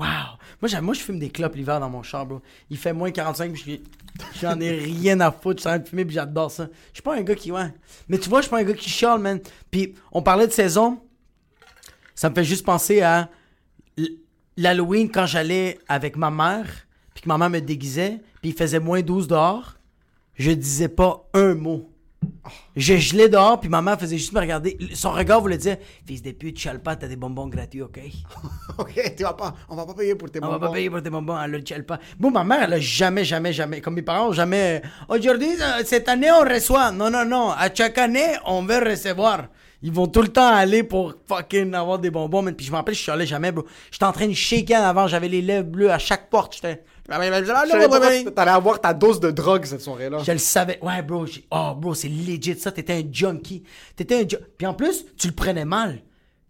Moi, moi, je fume des clopes l'hiver dans mon char, bro. Il fait moins 45, puis je- j'en ai rien à foutre. Je suis en train de fumer, puis j'adore ça. Je suis pas un gars qui, ouais. Mais tu vois, je suis pas un gars qui chiale, man. Puis, on parlait de saison. Ça me fait juste penser à l'Halloween quand j'allais avec ma mère, puis que ma mère me déguisait, puis il faisait moins 12 dehors. Je disais pas un mot. Je gelais dehors, puis ma mère faisait juste me regarder. Son regard voulait dire Fils de pute, chiale pas, t'as des bonbons gratuits, ok? Ok, tu vas pas, on va pas payer pour tes On va bonbons. pas payer pour tes bonbons, elle le chiale pas. Bon, ma mère, elle a jamais, jamais, jamais, comme mes parents, jamais. Aujourd'hui, euh, cette année, on reçoit. Non, non, non. À chaque année, on veut recevoir. Ils vont tout le temps aller pour fucking avoir des bonbons, man. Puis je me rappelle, je suis allé jamais, bro. J'étais en train de shaker en avant, j'avais les lèvres bleues à chaque porte. J'étais. T'allais avoir ta dose de drogue cette soirée-là. Je le savais. Ouais, bro. Oh, bro, c'est legit ça. T'étais un junkie. T'étais un junkie. Puis en plus, tu le prenais mal.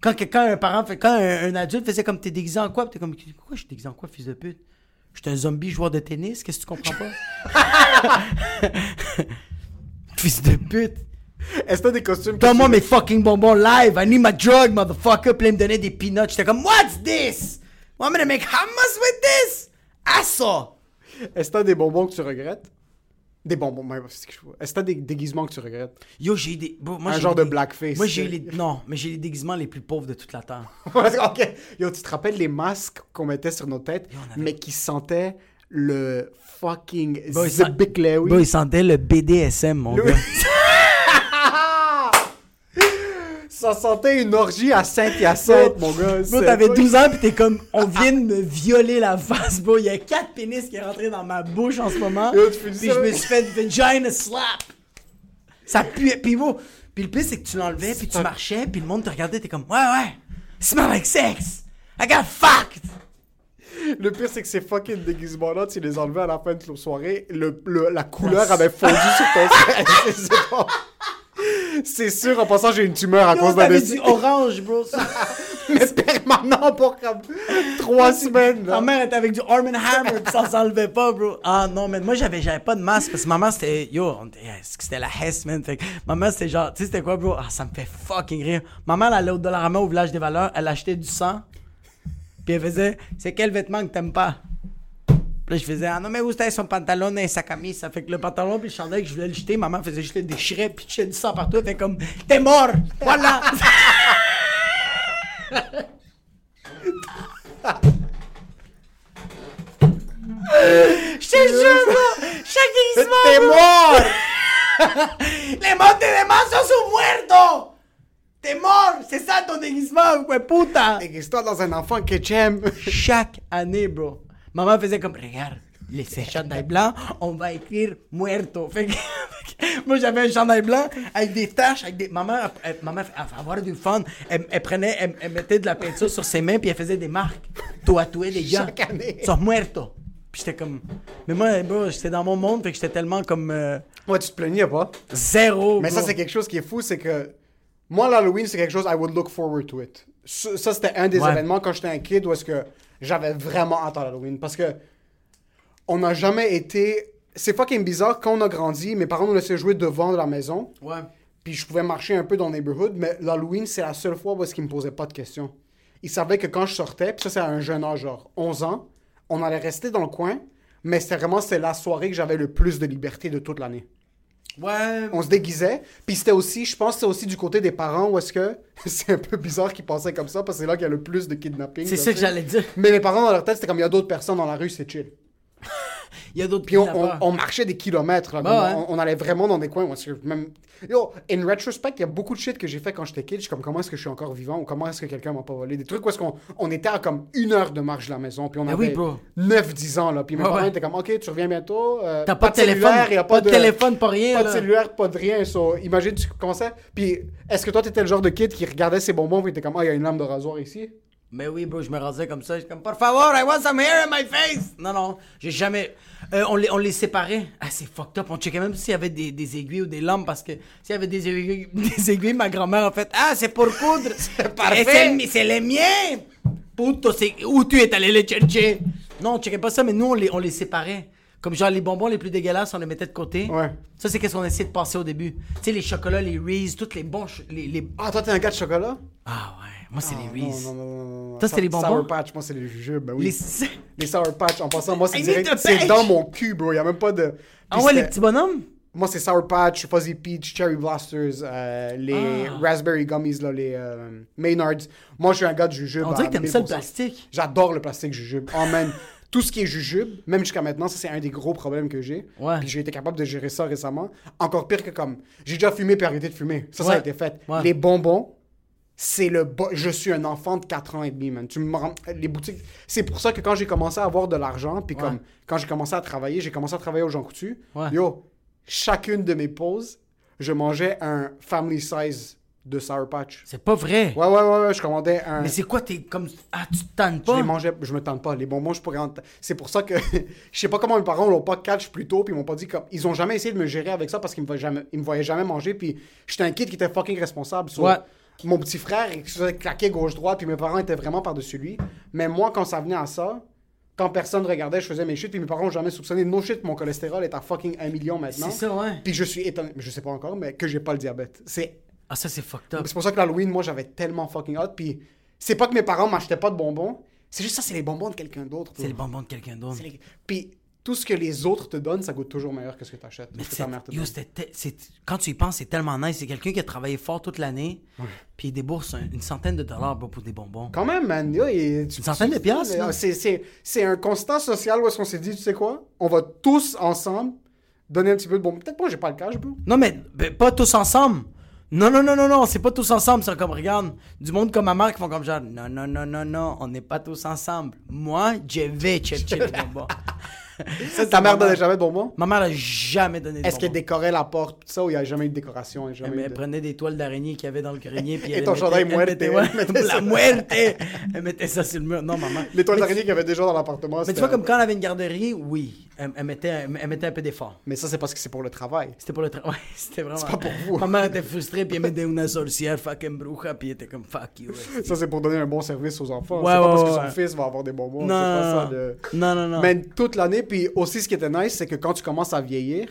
Quand quelqu'un, un parent, fait, quand un, un adulte faisait comme t'es déguisé en quoi, t'es comme, pourquoi je suis déguisé en quoi, fils de pute? J'étais un zombie joueur de tennis, qu'est-ce que tu comprends pas? fils de pute. Est-ce que t'as des costumes Donne-moi mes fucking bonbons live. I need my drug, motherfucker. Puis il me donnait des peanuts. J'étais comme, what's this? Want me to make hummus with this? Assa! Est-ce que t'as des bonbons que tu regrettes? Des bonbons, ouais, c'est ce que je vois. Est-ce que t'as des déguisements que tu regrettes? Yo, j'ai eu des. moi, Un j'ai genre eu de des- blackface, Moi, j'ai eu les. Non, mais j'ai les déguisements les plus pauvres de toute la terre. ok. Yo, tu te rappelles les masques qu'on mettait sur nos têtes, on avait- mais qui sentaient le fucking Bro, il sent- Zibic Larry? Bro, il sentait le BDSM, mon gars. Ça sentait une orgie à Saint-Hyacinthe, mon gars. Bro, t'avais pas- 12 ans pis t'es comme, on vient de me violer la face, bro. Il y a quatre pénis qui est rentré dans ma bouche en ce moment. Puis je me suis fait vagina slap. Ça pue. Puis bro, puis le pire c'est que tu l'enlevais puis tu marchais puis le monde te regardait t'es comme, ouais ouais, smell like sex. I got fucked. Le pire, c'est que ces fucking déguisements-là, tu les enlevais à la fin de la soirée, le, le- la couleur avait fondu sur ton C'est sûr, en passant, j'ai une tumeur à Yo, cause d'un t'avais des- du orange, bro. Mais permanent pour comme trois semaines. Là. mère était avec du Arm Hammer pis ça s'enlevait pas, bro. Ah non, mais moi j'avais j'avais pas de masque parce que ma mère c'était yo, était- c'était la Hess, man. Fait que ma mère c'était genre, tu sais c'était quoi, bro? Ah, ça me fait fucking rire. Ma mère elle allait au Dollarama au village des valeurs, elle achetait du sang. Puis elle faisait, c'est quel vêtement que t'aimes pas? Puis là, je faisais, ah non, mais où c'était son pantalon et sa camisa? Ça fait que le pantalon puis le chandail que je voulais le jeter, maman faisait juste le déchirer puis jetait du sang partout. Elle fait comme, t'es mort! Voilà! Je te jure! Chaque déguisement, T'es mort! Les montes de sont muertos! T'es mort! C'est ça ton déguisement, ouais, puta! Existe-toi dans un enfant que j'aime. Chaque année, bro. Maman faisait comme, regarde, les ces chandails blancs, on va écrire muerto. Fait que, fait que moi, j'avais un chandail blanc avec des taches, avec des. Maman, elle- maman, elle avoir du fun. Elle, elle prenait, elle, elle mettait de la peinture sur ses mains, puis elle faisait des marques. Tatouer des gars. Chaque année. Sont muertos. Puis j'étais comme. Mais moi, bro, j'étais dans mon monde, fait que j'étais tellement comme. euh, Ouais, tu te plaignais pas. zéro. Mais ça, c'est quelque chose qui est fou, c'est que moi, l'Halloween, c'est quelque chose, I would look forward to it. Ça, ça, c'était un des Ouais. événements quand j'étais un kid où est-ce que j'avais vraiment hâte à l'Halloween. Parce que on n'a jamais été. C'est fucking bizarre, quand on a grandi, mes parents nous laissaient jouer devant la maison. Ouais. Puis je pouvais marcher un peu dans le neighborhood, mais l'Halloween, c'est la seule fois où est-ce qu'ils me posaient pas de questions. Ils savaient que quand je sortais, puis ça, c'est à un jeune âge, genre 11 ans, on allait rester dans le coin, mais c'était vraiment c'est la soirée que j'avais le plus de liberté de toute l'année. Ouais. On se déguisait, puis c'était aussi, je pense, c'est aussi du côté des parents où est-ce que c'est un peu bizarre qu'ils pensaient comme ça, parce que c'est là qu'il y a le plus de kidnapping. C'est ça que j'allais dire. Mais mes parents, dans leur tête, c'était comme il y a d'autres personnes dans la rue, c'est chill. Il y a d'autres Puis on, on, kidnappeurs. on marchait des kilomètres. là, Bah ouais. on, on allait vraiment dans des coins. où même... Yo, in retrospect, il y a beaucoup de shit que j'ai fait quand j'étais kid. Je suis comme, comment est-ce que je suis encore vivant ou comment est-ce que quelqu'un m'a pas volé? Des trucs où est-ce qu'on on était à comme une heure de marche de la maison. Puis on avait oui, bro. 9-10 ans. Là. Puis mes parents étaient comme, OK, tu reviens bientôt. euh, T'as pas de téléphone, y a pas de téléphone, pas rien, Pas de cellulaire, pas de rien. So, imagine, tu commençais. Puis est-ce que toi, t'étais le genre de kid qui regardait ses bonbons et était comme, ah, il y a une lame de rasoir ici? Mais oui, bro, je me rasais comme ça. J'étais comme, por favor, I want some hair in my face. Non, non, j'ai jamais. Euh, on, les, on les séparait. Ah, c'est fucked up. On checkait même s'il y avait des, des aiguilles ou des lampes parce que s'il y avait des aiguilles, des aiguilles ma grand-mère a fait Ah, c'est pour coudre. c'est parfait. C'est les miens. Puto, c'est où tu es allé les chercher? Non, on checkait pas ça, mais nous, on les, on les séparait. Comme genre les bonbons les plus dégueulasses, on les mettait de côté. Ouais. Ça, c'est qu'est-ce qu'on essayait de passer au début. Tu sais, les chocolats, les Reese, tous les bons. les- Ah, toi, t'es un gars de chocolat? Ah ouais, moi, c'est Ah, les Reese. Non, non, non. Toi, c'était les Sour- bonbons? Sour Patch, moi, c'est les jujubes. Ben oui. Les- Les Sour Patch, en passant, moi, c'est direct. C'est dans mon cul, bro. Il a même pas de. Ah ouais, les petits bonhommes? Moi, c'est Sour Patch, Fuzzy Peach, Cherry Blasters, euh, les Ah. Raspberry Gummies, là, les euh, Maynards. Moi, je suis un gars de jujube. On dirait que t'aimes ça le 1000%. plastique. J'adore le plastique jujube. Oh man, tout ce qui est jujube, même jusqu'à maintenant, ça c'est un des gros problèmes que j'ai. Ouais. Puis j'ai été capable de gérer ça récemment. Encore pire que comme j'ai déjà fumé puis arrêté de fumer. Ça, ça a été fait. Ouais. Les bonbons, c'est le bo- je suis un enfant de 4 ans et demi, man. Tu me rends- les boutiques, c'est pour ça que quand j'ai commencé à avoir de l'argent puis Ouais. comme quand j'ai commencé à travailler, j'ai commencé à travailler aux Jean Coutu. Ouais. Yo, chacune de mes pauses, je mangeais un family size de Sour Patch. C'est pas vrai. Ouais ouais ouais, ouais je commandais un Mais c'est quoi, t'es comme. Ah, tu te tannes je pas? les mangeais, je me tente pas. Les bonbons, je pourrais en... C'est pour ça que je sais pas comment mes parents l'ont pas catch plus tôt, puis ils m'ont pas dit comme ils ont jamais essayé de me gérer avec ça parce qu'ils me voyaient jamais, ils me voyaient jamais manger, puis j'étais un kid qui était fucking responsable. So, Ouais. Mon petit frère, il se faisait claquer gauche droite, puis mes parents étaient vraiment par-dessus lui. Mais moi, quand ça venait à ça, quand personne regardait, je faisais mes shit, puis mes parents ont jamais soupçonné. No shit, mon cholestérol est à fucking 1 million maintenant. C'est ça, ouais. Puis je suis étonné, je sais pas encore, mais que j'ai pas le diabète. C'est Ah, ça, c'est fucked up. c'est pour ça que l'Halloween, moi, j'avais tellement fucking hot. Puis c'est pas que mes parents m'achetaient pas de bonbons. C'est juste ça, c'est les bonbons de quelqu'un d'autre. C'est les bonbons de quelqu'un d'autre. Les- Puis tout ce que les autres te donnent, ça goûte toujours meilleur que ce que tu achètes. Mais que c'est- ta mère te yo, quand tu y penses, c'est tellement nice. C'est quelqu'un qui a travaillé fort toute l'année, puis il débourse un- une centaine de dollars bro, pour des bonbons. Quand même, man. yo, et tu- Une centaine de piastres. C'est- un constat social où est-ce qu'on s'est dit, tu sais quoi? On va tous ensemble donner un petit peu de bonbons. Peut-être moi, j'ai pas le cash, bro. Non, mais pas tous ensemble. Non, non, non, non, non, c'est pas tous ensemble. C'est comme, regarde, du monde comme ma mère qui font comme genre, non, non, non, non, non, on n'est pas tous ensemble. Moi, je vais chercher les bonbons. Ça, Ta mère donnait jamais de bonbons? Ma mère a jamais donné de Est-ce qu'elle décorait la porte, tout ça, ou il n'y a jamais eu de décoration? Elle, prenait des toiles d'araignée qu'il y avait dans le grenier. Puis Et elle ton chandail muerte, mettait- elle mettait la muerte. Elle mettait ça sur le mur. Non, maman. Les toiles d'araignée qu'il y avait déjà dans l'appartement. Mais tu vois, comme quand elle avait une garderie, oui, elle, elle mettait, elle, mettait un peu d'effort. Mais ça, c'est parce que c'est pour le travail. C'était pour le travail. c'était vraiment. C'est pas pour vous. Ma mère était frustrée, puis elle mettait une sorcière, fucking bruja, puis elle était comme fuck you. ouais. Ça, c'est pour donner un bon service aux enfants. Ouais, c'est pas ouais, parce que son fils va avoir des bonbons. Non, non, non. Mais toute l'année, puis aussi, ce qui était nice, c'est que quand tu commences à vieillir,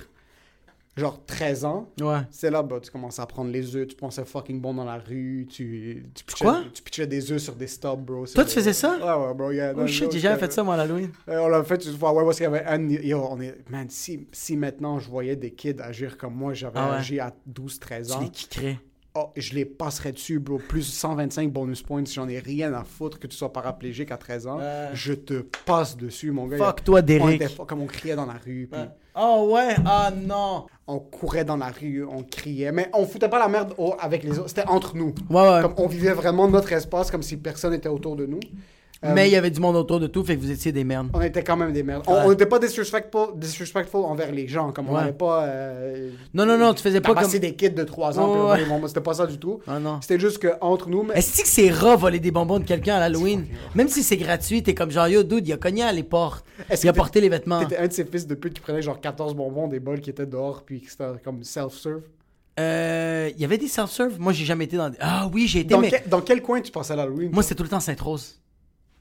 genre 13 ans, Ouais. c'est là, bah, tu commences à prendre les œufs, tu pensais fucking bon dans la rue, tu, tu, pitchais, Quoi? tu pitchais des œufs sur des stubs, bro. Toi, tu faisais ça? Ouais, ouais, bro. yeah, Oh shit, j'ai jamais fait ça, moi, à l'Halloween. Euh, on l'a fait une fois, ouais, parce qu'il y avait un. Yo, on est. Man, si, si maintenant je voyais des kids agir comme moi, j'avais Ah ouais. agi à 12-13 Tu ans. les kickerais. Oh, je les passerais dessus, bro. Plus 125 bonus points. J'en ai rien à foutre que tu sois paraplégique à 13 ans. Je te passe dessus, mon gars. Fuck toi, Derek. comme on criait dans la rue, puis Oh ouais, ah non. on courait dans la rue, on criait. Mais on foutait pas la merde avec les autres. C'était entre nous. Ouais, ouais. Comme on vivait vraiment notre espace comme si personne n'était autour de nous. Euh, Mais il y avait du monde autour de tout, fait que vous étiez des merdes. On était quand même des merdes. On- n'était pas disrespectful, disrespectful envers les gens. Comme on n'allait pas. euh, Non, non, non, tu faisais pas comme. des kids de 3 ans. Bon, C'était pas ça du tout. Ah. C'était juste que entre nous. Est-ce que c'est rare voler des bonbons de quelqu'un à l'Halloween? Même si c'est gratuit, t'es comme genre, yo, dude, il a cogné à les portes. Il a porté les vêtements. T'étais un de ces fils de pute qui prenait genre 14 bonbons, des bols qui étaient dehors, puis c'était comme self-serve? Euh, il y avait des self-serve? Moi, j'ai jamais été dans des. Ah oui, j'ai été, Dans, mais. quel- dans quel coin tu passais à l'Halloween? Moi, c'était tout le temps Sainte-Rose.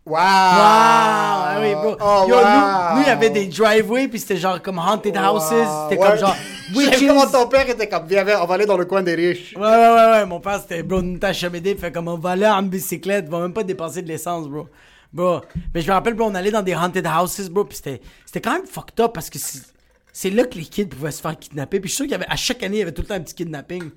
Waouh! Ah oui, bro. Oh, Yo, wow! nous, nous, il y avait des driveways, puis c'était genre comme haunted houses. C'était Ouais. comme genre. Witches. comment ton père était comme, viens, on va aller dans le coin des riches. Ouais, ouais, ouais, ouais. Mon père, c'était, bro, une tâche aidé. Fait comme on va aller en bicyclette, va même pas dépenser de l'essence, bro. Bro. Mais je me rappelle, bro, on allait dans des haunted houses, bro, puis c'était, c'était quand même fucked up parce que c'est, c'est là que les kids pouvaient se faire kidnapper. Puis je suis sûr qu'il y avait, à chaque année, il y avait tout le temps un petit kidnapping.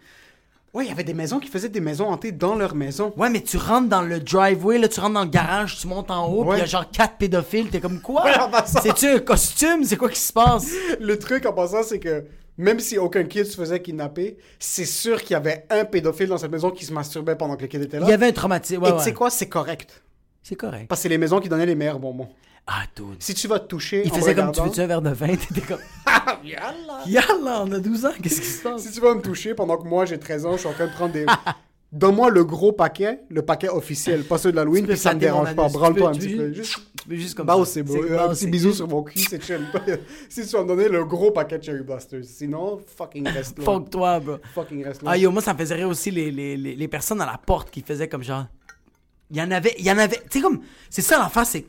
Ouais, il y avait des maisons qui faisaient des maisons hantées dans leur maison. Ouais, mais tu rentres dans le driveway, là, tu rentres dans le garage, tu montes en haut, puis il y a Ouais. genre quatre pédophiles. T'es comme quoi? Ouais. C'est-tu un costume? C'est quoi qui se passe? Le truc en passant, c'est que même si aucun kid se faisait kidnapper, c'est sûr qu'il y avait un pédophile dans cette maison qui se masturbait pendant que le kid était là. Il y avait un traumatisme. Ouais, Et tu sais ouais. quoi, c'est correct. C'est correct. Parce que c'est les maisons qui donnaient les meilleurs bonbons. Ah, dude. Si tu vas te toucher. Il faisait comme, tu veux-tu un verre de vin? T'étais comme, yalla, on a 12 ans, qu'est-ce qui se passe? Si tu vas me toucher pendant que moi j'ai 13 ans, je suis en train de prendre des. Donne-moi le gros paquet, le paquet officiel, pas ceux de l'Halloween, puis ça mon dérange pas. Branle-toi un petit peu. Juste. Juste comme ça. c'est beau. C'est- Un petit bisou sur mon cul, c'est chill. si tu vas me donner le gros paquet de Cherry Blasters. Sinon, fucking reste là. Fuck toi, bro. Fucking reste là. Ah yo, moi ça me faisait rire aussi les, les, les, les personnes à la porte qui faisaient comme genre. Il y en avait, il y en avait. Tu sais comme, c'est ça l'affaire, c'est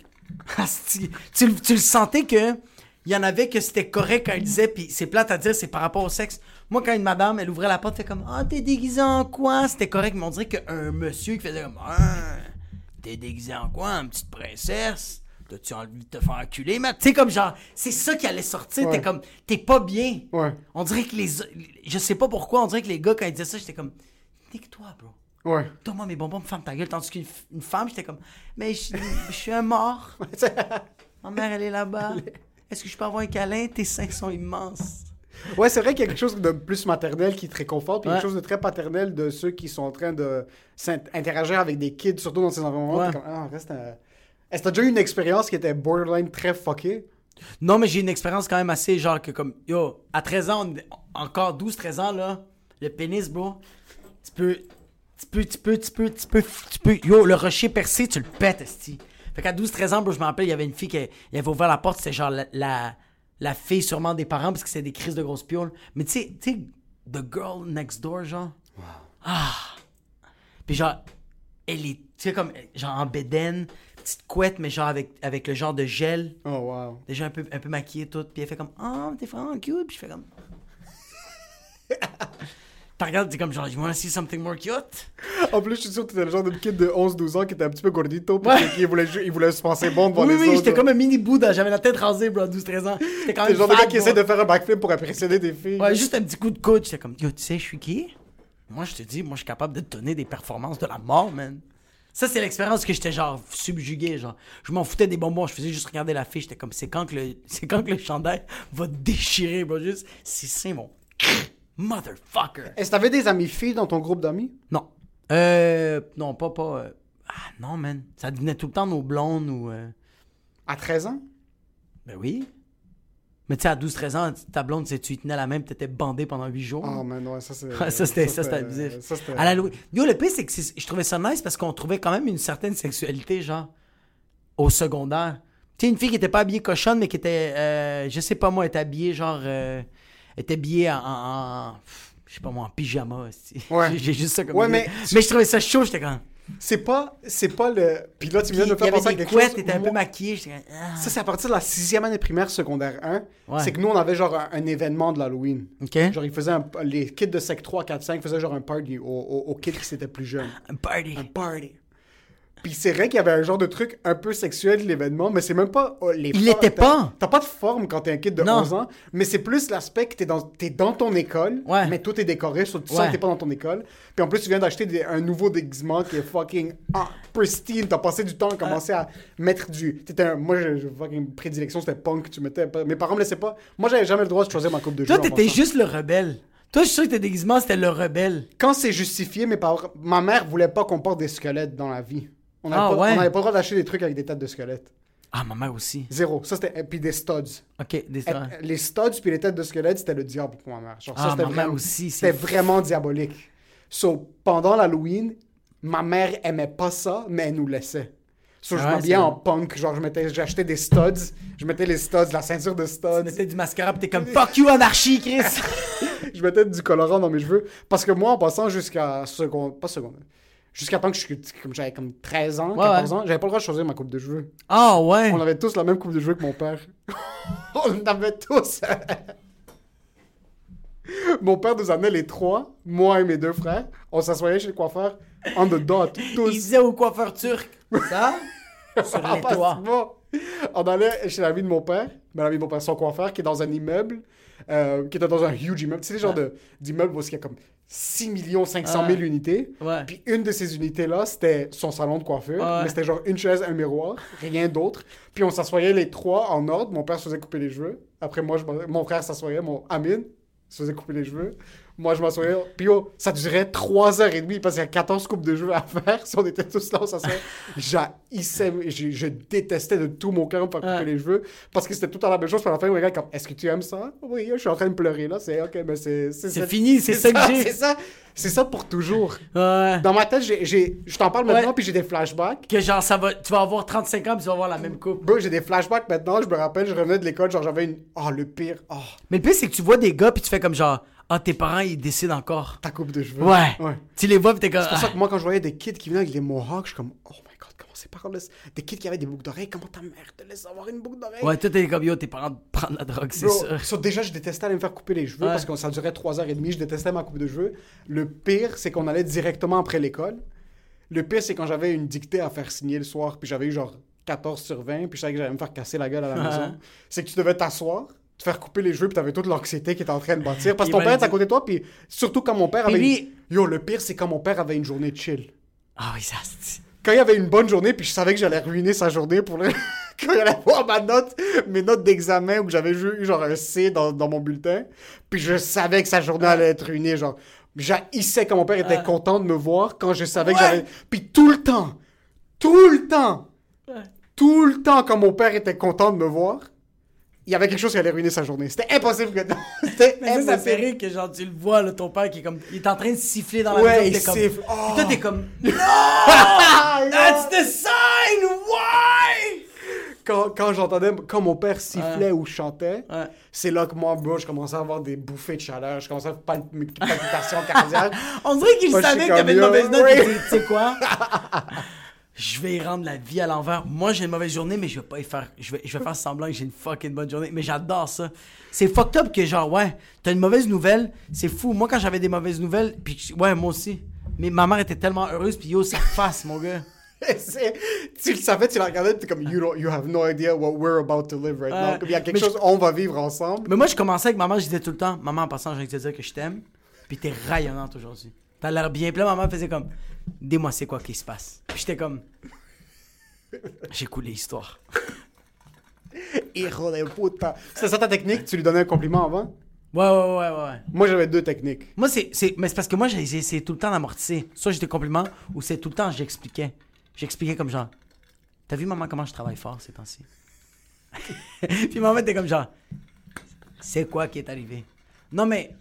tu, le- tu le sentais que il y en avait que c'était correct quand ils disaient, puis c'est plate à dire, c'est par rapport au sexe. Moi, quand une madame, elle ouvrait la porte, elle comme, ah, t'es déguisé en quoi? C'était correct, mais on dirait qu'un monsieur qui faisait comme, ah, t'es déguisé en quoi, une petite princesse? T'as-tu envie de te faire enculer, mais Tu sais, comme genre, c'est ça qui allait sortir. Ouais. T'es comme, t'es pas bien. Ouais. On dirait que les. Je sais pas pourquoi, on dirait que les gars, quand ils disaient ça, j'étais comme, nique-toi, bro. Ouais. Donne-moi mes bonbons, me ferme ta gueule. Tandis qu'une une femme, j'étais comme, mais je, je suis un mort. Ma mère, elle est là-bas. Est-ce que je peux avoir un câlin? Tes seins sont immenses. Ouais, c'est vrai qu'il y a quelque chose de plus maternel qui te réconforte, puis Ouais. quelque chose de très paternel de ceux qui sont en train de s'int- interagir avec des kids, surtout dans ces environnements. Ouais. Comme, ah, reste un- Est-ce que t'as déjà eu une expérience qui était borderline très fuckée? Non, mais j'ai une expérience quand même assez genre que comme, yo, à 13 ans, on- encore 12, 13 ans, là, le pénis, bro, tu peux, tu peux, tu peux, tu peux, tu peux, tu peux, yo, le rocher percé, tu le pètes, esti. Fait qu'à 12, 13 ans, bro, je me rappelle, il y avait une fille qui avait ouvert la porte, c'était genre la, la, la fille sûrement des parents, parce que c'est des crises de grosses pioles. Mais tu sais, tu sais, the girl next door, genre. Ah! Puis genre, elle est, tu sais, comme, genre en bédaine, petite couette, mais genre avec, avec le genre de gel Oh, wow. déjà un peu, un peu maquillée toute, puis elle fait comme Oh, t'es vraiment cute, puis je fais comme. T'as regardé, t'es comme genre, you wanna see something more cute? En plus, je suis sûr que t'étais le genre de kid de 11-12 ans qui était un petit peu gordito, puis Ouais. qui voulait, il voulait se penser bon devant oui, les oui, autres. j'étais genre. comme un mini Bouddha, j'avais la tête rasée, bro, à 12-13 ans. J'étais quand même. le genre de gars qui bro. essaie de faire un backflip pour impressionner des filles. Ouais, juste un petit coup de coude, j'étais comme, yo, tu sais, je suis qui? Moi, je te dis, moi, je suis capable de te donner des performances de la mort, man. Ça, c'est l'expérience que j'étais genre subjugué, genre. Je m'en foutais des bonbons, je faisais juste regarder la fille, j'étais comme, c'est quand que le, c'est quand que le chandail va déchirer, bro, juste, c'est c'est mon motherfucker. Est-ce que t'avais des amis filles dans ton groupe d'amis? Non. Euh, non, pas, pas, euh, ah, non, man. Ça devenait tout le temps nos blondes ou, euh, À 13 ans? ben oui. Mais tu sais, à 12-13 ans, ta blonde, tu y tenais la même, t'étais bandé pendant 8 jours? Oh, man, ouais, ça c'est. Ouais, ça, c'était, ça, c'était abusif. Ça, c'était. À l'Halloween. Yo, le pire, c'est que c'est- je trouvais ça nice parce qu'on trouvait quand même une certaine sexualité, genre, au secondaire. Tu sais, une fille qui était pas habillée cochonne, mais qui était, euh, je sais pas moi, était habillée, genre, euh, était habillée en, je sais pas moi, en pyjama. aussi. Ouais. J'ai, juste ça comme Ouais, mais- mais je trouvais ça chaud, j'étais comme. C'est pas, c'est pas le. Puis là, tu viens de me faire penser à quelque couettes, chose. t'étais un peu Moi- comme. ah. Ça, c'est à partir de la sixième année primaire, secondaire 1. Ouais. C'est que nous, on avait genre un, un événement de l'Halloween. Ok. Genre, ils faisaient un- les kids de sec 3, 4, 5 faisaient genre un party aux, aux, aux kids qui étaient plus jeunes. Un party. Un party. Puis c'est vrai qu'il y avait un genre de truc un peu sexuel de l'événement, mais c'est même pas oh, les Il T'as- pas. T'as pas de forme quand t'es un kid de Non. 11 ans, mais c'est plus l'aspect que t'es dans, t'es dans ton école, Ouais. mais tout est décoré, so tu sens Ouais. que t'es pas dans ton école. Puis en plus, tu viens d'acheter un nouveau déguisement qui est fucking ah, pristine. T'as passé du temps à commencer à mettre du. T'étais un- moi, j'ai fucking prédilection, c'était punk. Tu mettais. Mes parents me laissaient pas. Moi, j'avais jamais le droit de choisir ma coupe de Toi, jeu. en t'étais juste le rebelle. Toi, je suis sûr que tes déguisements, c'était le rebelle. Quand c'est justifié, mes parents, ma mère voulait pas qu'on porte des squelettes dans la vie. On n'avait Ah, pas, ouais. on avait pas le droit d'acheter des trucs avec des têtes de squelettes. Ah, ma mère aussi. Zéro. Ça, c'était. et Puis des studs. Ok, des Et- Les studs puis les têtes de squelettes, c'était le diable pour ma mère. Genre, ça, Ah, c'était ma mère vraiment, aussi, C'était vraiment diabolique. So, pendant l'Halloween, ma mère aimait pas ça, mais elle nous laissait. So, je Ouais, m'habillais en punk. Genre, j'achetais des studs. Je mettais les studs, la ceinture de Tu studs. mettais du mascara pis t'es comme fuck you anarchie, Chris! je mettais du colorant dans mes cheveux. Parce que moi, en passant jusqu'à seconde, pas seconde, jusqu'à temps que je suis, comme j'avais comme 13 ans, Ouais, 14 ouais. ans, j'avais pas le droit de choisir ma coupe de cheveux. Ah ouais! On avait tous la même coupe de cheveux que mon père. On avait tous. mon père nous amenait les trois, moi et mes deux frères. On s'assoyait chez le coiffeur, on the dot, Il tous. disait au coiffeur turc. Ça? Sur les pas toits. bon. On allait chez l'ami de mon père, ben, l'ami de mon père, son coiffeur, qui est dans un immeuble, euh, qui était dans un huge immeuble. Tu sais, les genres de- d'immeubles où il y a comme 6 500 000 Ouais. unités. Ouais. Puis une de ces unités-là, c'était son salon de coiffure. Ouais. Mais c'était genre une chaise, un miroir, rien d'autre. Puis on s'assoyait les trois en ordre. Mon père se faisait couper les cheveux. Après, moi, je mon frère s'assoyait, mon Amine se faisait couper les cheveux. Moi, je m'assoyais. Puis oh, ça durait 3 heures et demie parce qu'il y a 14 coupes de cheveux à faire. Si on était tous là, on. J'haïssais, je, je détestais de tout mon cœur faire couper les cheveux parce que c'était tout à la même chose. Puis à la fin, on regarde comme Est-ce que tu aimes ça? Oui, je suis en train de pleurer là. C'est ok, mais c'est. C'est fini, c'est ça que j'ai. C'est ça. C'est ça pour toujours. Ouais. Dans ma tête, j'ai, je t'en parle maintenant, Ouais. puis j'ai des flashbacks. Que genre, ça va, tu vas avoir 35 ans pis tu vas avoir la même coupe. Bro, j'ai des flashbacks maintenant. Je me rappelle, je revenais de l'école, genre j'avais une. Oh, le pire. Oh, Mais le pire, c'est que tu vois des gars pis tu fais comme genre, ah, tes parents, ils décident encore. ta coupe de cheveux. Ouais. Ouais. Tu les vois pis t'es comme. C'est pour ça ah. que moi, quand je voyais des kids qui venaient avec des mohawks, je suis comme, oh my god, comment ses parents laissent... Des kids qui avaient des boucles d'oreilles, comment ta mère te laisse avoir une boucle d'oreille? Ouais, toi, t'es comme yo, tes parents prennent la drogue, c'est sûr. so, déjà, je détestais aller me faire couper les cheveux Ouais. parce que ça durait 3h30. Je détestais ma coupe de cheveux. Le pire, c'est qu'on allait directement après l'école. Le pire, c'est quand j'avais une dictée à faire signer le soir, puis j'avais eu genre 14 sur 20, puis je savais que j'allais me faire casser la gueule à la maison. C'est que tu devais t'asseoir, te faire couper les cheveux, puis t'avais toute l'anxiété qui était en train de bâtir. Parce que ton père va est à côté de toi, puis surtout quand mon père avait. lui- une- Yo, le pire, c'est quand mon père avait une journée de chill. Ah oui, ça, c'est... Quand il avait une bonne journée, puis je savais que j'allais ruiner sa journée pour le. quand il allait voir ma note, mes notes d'examen où j'avais eu genre un C dans, dans mon bulletin, puis je savais que sa journée allait être ruinée. Genre, j'haïssais quand mon père était content de me voir quand je savais que j'avais. Puis tout le temps, tout le temps, tout le temps, quand mon père était content de me voir, il y avait quelque chose qui allait ruiner sa journée. C'était impossible que. C'était Mais ça, fait impossible. rire que genre tu le vois, là, ton père qui est comme. Il est en train de siffler dans la Ouais, maison. il comme- siffle. Puis Oh. toi, t'es comme. Ah, That's the sign! Why? quand, quand j'entendais, quand mon père sifflait ou chantait, Ouais. c'est là que moi, bro, je commençais à avoir des bouffées de chaleur. Je commençais à faire des palpitations cardiaques. On dirait qu'il savait qu'il y avait une mauvaise note. tu sais quoi? Je vais y rendre la vie à l'envers. Moi, j'ai une mauvaise journée, mais je vais pas y faire. Je vais, je vais faire semblant que j'ai une fucking bonne journée. Mais j'adore ça. C'est fucked up que, genre, ouais, t'as une mauvaise nouvelle. C'est fou. Moi, quand j'avais des mauvaises nouvelles, puis ouais, moi aussi. Mais ma mère était tellement heureuse, puis yo, ça fasse, mon gars. Tu le savais, tu la regardais, tu es comme, you, don't- you have no idea what we're about to live right now. Ouais. Comme il y a quelque chose, on va vivre ensemble. Mais moi, je commençais avec maman, je disais tout le temps, maman, en passant, j'ai envie de te dire que je t'aime, puis t'es rayonnante aujourd'hui. T'as l'air bien. Puis là, maman faisait comme, dis-moi, c'est quoi qui se passe? Puis j'étais comme, j'ai coulé l'histoire. Hijo de puta. C'est ça ta technique? Tu lui donnais un compliment avant? Ouais, ouais, ouais, ouais. Moi, j'avais deux techniques. Moi, c'est, c'est, mais c'est parce que moi, j'ai, j'ai essayé tout le temps d'amortisser. Soit j'étais compliment, ou c'est tout le temps, j'expliquais. J'expliquais comme genre, t'as vu, maman, comment je travaille fort ces temps-ci? Puis maman était comme genre, c'est quoi qui est arrivé? Non, mais,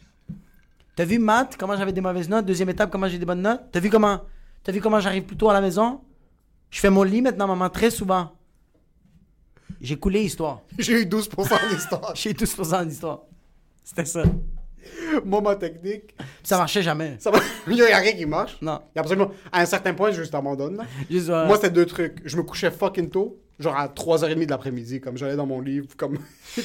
t'as vu, maths, comment j'avais des mauvaises notes? Deuxième étape, comment j'ai des bonnes notes? T'as vu comment, t'as vu comment j'arrive plus tôt à la maison? Je fais mon lit maintenant, maman, très souvent. J'ai coulé l'histoire. J'ai eu 12% d'histoire. J'ai 12% d'histoire. C'était ça. Ma technique, ça marchait jamais. ça va. Il y a rien qui marche. Non. Il y a absolument. À un certain point, je juste abandonne. Juste, euh, Moi, c'était deux trucs. Je me couchais fucking tôt, genre à 3h30 de l'après-midi, comme j'allais dans mon livre, comme.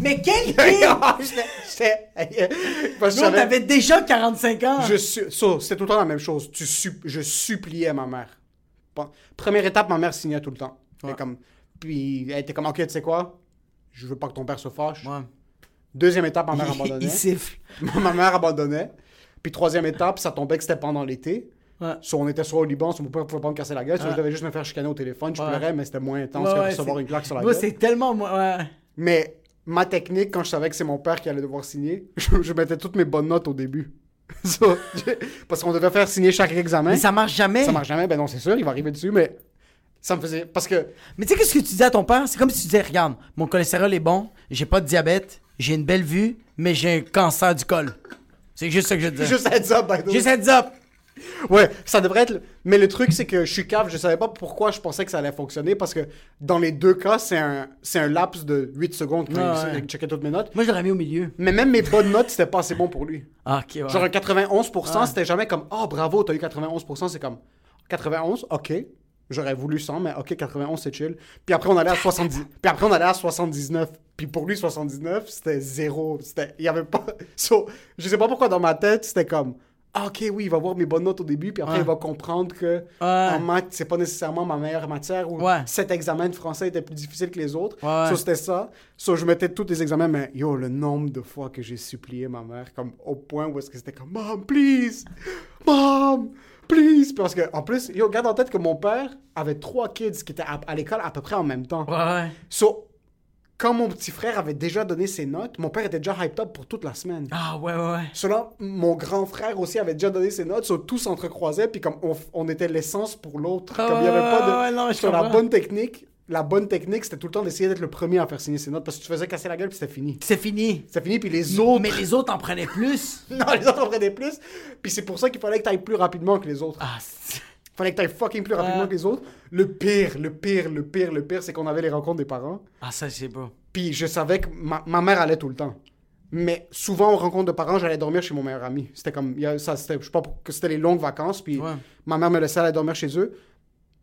Mais quel j'avais- avait déjà 45 ans. Je su- so, c'était tout le temps la même chose. Tu je suppliais ma mère. Bon, première étape, ma mère signait tout le temps. Ouais. comme, puis elle était comme, ok, tu sais quoi? Je veux pas que ton père se fâche. Ouais. Deuxième étape, ma mère abandonnait. il siffle. ma mère abandonnait. Puis troisième étape, ça tombait que c'était pendant l'été. Ouais. Soit on était soit au Liban, soit mon père pouvait pas me casser la gueule, soit je devais juste me faire chicaner au téléphone. Je pleurais, mais c'était moins intense que recevoir une claque sur la Moi, gueule. c'est tellement. Mais ma technique, quand je savais que c'est mon père qui allait devoir signer, je, je mettais toutes mes bonnes notes au début. So, parce qu'on devait faire signer chaque examen. Mais ça marche jamais. Ça marche jamais, ben non, c'est sûr, il va arriver dessus, mais ça me faisait. Parce que. Mais tu sais, qu'est-ce que tu disais à ton père? C'est comme si tu disais Regarde, mon cholestérol est bon, j'ai pas de diabète, j'ai une belle vue, mais j'ai un cancer du col. C'est juste ça que je disais. Juste heads up, by the way. Juste heads up. Ouais, ça devrait être. Mais le truc, c'est que je suis cave, je savais pas pourquoi je pensais que ça allait fonctionner, parce que dans les deux cas, c'est un, c'est un laps de 8 secondes quand il, ouais. il checkait toutes mes notes. Moi, je l'aurais mis au milieu. Mais même mes bonnes notes, c'était pas assez bon pour lui. Ah, ok, ouais. Genre un 91%, Ouais. c'était jamais comme Oh bravo, t'as eu 91%, c'est comme 91, ok. J'aurais voulu 100, mais ok, 91 c'est chill. Puis après on allait à 70. Puis après on allait à 79. Puis pour lui 79, c'était zéro. C'était, il y avait pas. So, je sais pas pourquoi dans ma tête c'était comme ah, ok oui, il va voir mes bonnes notes au début, puis après Ouais. il va comprendre que en maths c'est pas nécessairement ma meilleure matière ou Ouais. cet examen de français était plus difficile que les autres. Ouais. So, c'était ça. So, je mettais tous les examens, mais yo, le nombre de fois que j'ai supplié ma mère, comme au point où est-ce que c'était comme, Mom, please! Mom, please! Parce que, en plus, yo, garde en tête que mon père avait trois kids qui étaient à, à l'école à peu près en même temps. Ouais, ouais. So, quand mon petit frère avait déjà donné ses notes, mon père était déjà hyped up pour toute la semaine. Ah, ouais, ouais, ouais. Cela, mon grand frère aussi avait déjà donné ses notes, so, tous s'entrecroisaient, puis comme on, on était l'essence pour l'autre. Comme il y avait pas de. ouais, non, je sur la bonne technique, la bonne technique, c'était tout le temps d'essayer d'être le premier à faire signer ses notes, parce que tu faisais casser la gueule, puis c'était fini. C'est fini. C'était fini, puis les autres. Mais les autres en prenaient plus. Non, les autres en prenaient plus. Puis c'est pour ça qu'il fallait que tu ailles plus rapidement que les autres. Ah, c'est- fallait que tu ailles fucking plus rapidement Ouais. que les autres. Le pire, le pire, le pire, le pire, c'est qu'on avait les rencontres des parents. ah ça, c'est beau. Puis je savais que ma, ma mère allait tout le temps. Mais souvent, aux rencontres de parents, j'allais dormir chez mon meilleur ami. C'était comme, ça, c'était, je sais pas, que c'était les longues vacances. Puis Ouais. ma mère me laissait aller dormir chez eux.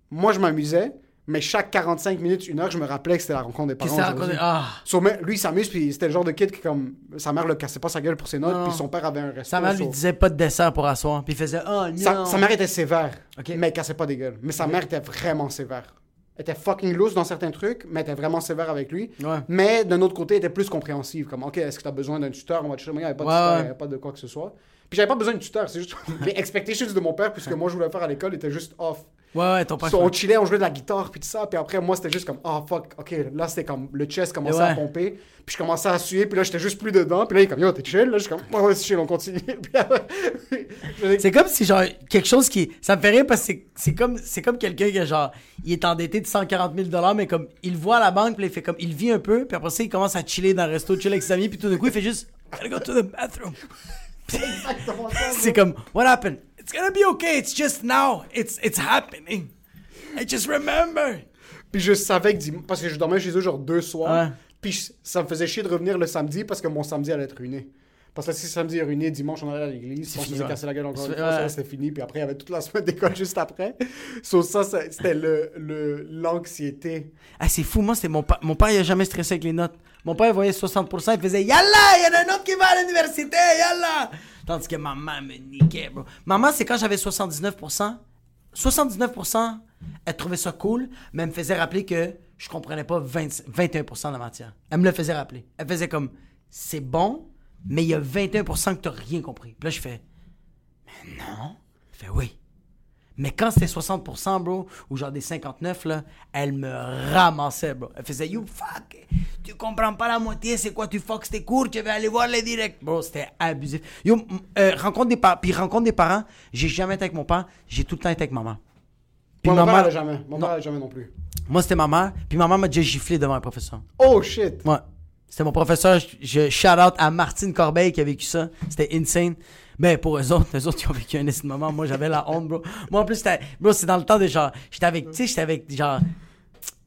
moi, je m'amusais, mais chaque 45 minutes, une heure, je me rappelais que c'était la rencontre des parents. Ah! So, mais lui, il s'amuse, puis c'était le genre de kid qui, comme, sa mère le cassait pas sa gueule pour ses notes, puis son père avait un resto. Sa mère lui disait pas de dessert pour asseoir. Puis il faisait Oh non! sa, sa mère était sévère, mais elle cassait pas des gueules. Mais sa mère était vraiment sévère. Elle était fucking loose dans certains trucs, mais elle était vraiment sévère avec lui. Ouais. Mais d'un autre côté, elle était plus compréhensive. Comme, OK, est-ce que tu as besoin d'un tuteur? On va te il n'y avait pas de Ouais, tuteur, ouais. il n'y avait pas de quoi que ce soit. Puis j'avais pas besoin de tuteur, c'est juste les expectations de mon père, puisque moi je voulais faire à l'école, étaient juste off. Ouais, ouais, ton père. So, on chillait, on jouait de la guitare, puis tout ça. Puis après, moi, c'était juste comme, oh fuck, ok, là, c'était comme, le chest commençait Ouais. à pomper. Puis je commençais à suer, puis là, j'étais juste plus dedans. Puis là, il est comme, yo, t'es chill. Là, je suis comme, ouais, ouais, c'est chill, on continue. C'est comme si, genre, quelque chose qui. Ça me fait rire parce que c'est- comme, comme quelqu'un qui, genre, il est endetté de 140 000 mais comme, il voit à la banque, puis il fait comme, il vit un peu, puis après ça, il commence à chiller dans le resto, chiller avec ses amis, puis tout d'un coup, il fait juste, gotta go to the bathroom. Exactement ça, C'est comme, what happened? It's gonna be okay, it's just now, it's, it's happening. I just remember. Puis je savais que, parce que je dormais chez eux genre deux soirs. Ouais. Puis ça me faisait chier de revenir le samedi parce que mon samedi allait être ruiné. Parce que si samedi est ruiné, dimanche on allait à l'église, on se faisait casser la gueule encore une fois, ouais. c'était fini. Puis après, il y avait toute la semaine d'école juste après. So, ça, ça- c'était le- le- l'anxiété. Ah, c'est fou, moi, c'est mon, pa- mon père, il a jamais stressé avec les notes. Mon père, voyait 60%, il faisait Yalla, il y en a un autre qui va à l'université, Yalla! Tandis que maman me niquait, bro. Maman, c'est quand j'avais 79%. 79%, elle trouvait ça cool, mais elle me faisait rappeler que je comprenais pas 20 21% de la matière. Elle me le faisait rappeler. Elle faisait comme c'est bon, mais il y a 21% que t'as rien compris. Là, je fais mais non. Elle fait oui. Mais quand c'était 60%, bro, ou genre des 59, là, elle me ramassait, bro. Elle faisait, you fuck, tu comprends pas la moitié, c'est quoi, tu fuck tes cours, tu vas aller voir les directs. Bro, c'était abusif. Yo, euh, rencontre des parents, puis rencontre des parents, j'ai jamais été avec mon père, j'ai tout le temps été avec maman. Puis Moi, mon père jamais. Mon Non. père jamais non plus. Moi, c'était ma mère, puis ma mère m'a déjà giflé devant un professeur. Oh shit! Ouais. C'était mon professeur. Je, je shout out à Martine Corbeil qui a vécu ça. C'était insane. Mais pour eux autres, eux autres, ils ont vécu un instant moment. Moi, j'avais la honte, bro. Moi, en plus, c'était, bro, c'est dans le temps de genre, j'étais avec, tu sais, j'étais avec, genre,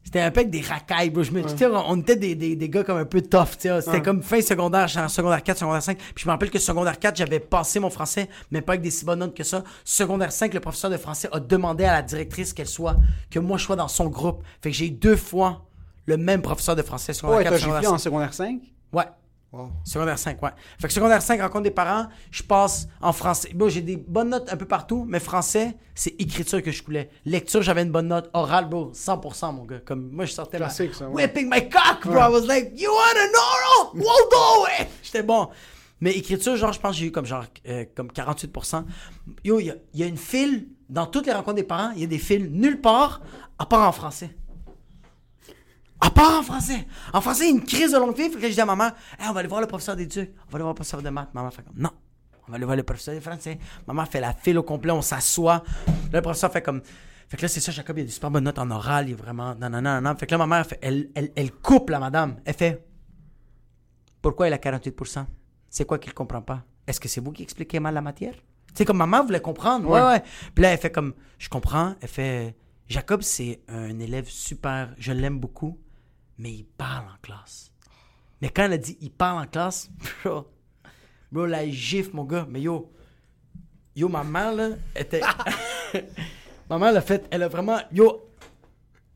c'était un peu avec des racailles, bro. Je me, tu sais, on on était des, des, des gars comme un peu tough, tu sais. C'était comme fin secondaire, en secondaire 4, secondaire 5. Puis je me rappelle que secondaire 4, j'avais passé mon français, mais pas avec des si bonnes notes que ça. Secondaire 5, le professeur de français a demandé à la directrice qu'elle soit, que moi je sois dans son groupe. Fait que j'ai eu deux fois le même professeur de français, secondaire Ouais, 4, t'as secondaire giflé 5. en secondaire 5? Ouais. Wow. Secondaire 5, ouais. Fait que secondaire 5, rencontre des parents, je passe en français. Bon, j'ai des bonnes notes un peu partout, mais français, c'est écriture que je coulais. Lecture, j'avais une bonne note. Oral, bro, 100%, mon gars. Comme moi, je sortais ça, ouais. Whipping my cock, bro. I was like, you wanna know? We'll do it! J'étais bon. Mais écriture, genre, je pense que j'ai eu comme genre euh, comme 48%. Yo, il y y a une file, dans toutes les rencontres des parents, il y a des files nulle part, à part en français. À part en français. En français, une crise de longue fille. Fait que je dis à maman, Hey, on va aller voir le professeur d'éduc. On va aller voir le professeur de maths. Maman fait comme, non. On va aller voir le professeur de français. Maman fait la file au complet, on s'assoit. Là, le professeur fait comme, fait que là, c'est ça, Jacob, il a des super bonnes notes en oral, il est vraiment, non, non, non, non. Fait que là, ma mère, fait, elle, elle, elle coupe la madame. Elle fait, pourquoi il a 48%? C'est quoi qu'il comprend pas? Est-ce que c'est vous qui expliquez mal la matière? Sais, comme maman voulait comprendre. Ouais, ouais. Puis là, elle fait comme, je comprends. Elle fait, Jacob, c'est un élève super, je l'aime beaucoup, mais il parle en classe. Mais quand elle a dit, il parle en classe, bro, bro, la gifle, mon gars. Mais yo, yo, ma mère, là, était. ma mère, l'a fait, elle a vraiment. Yo,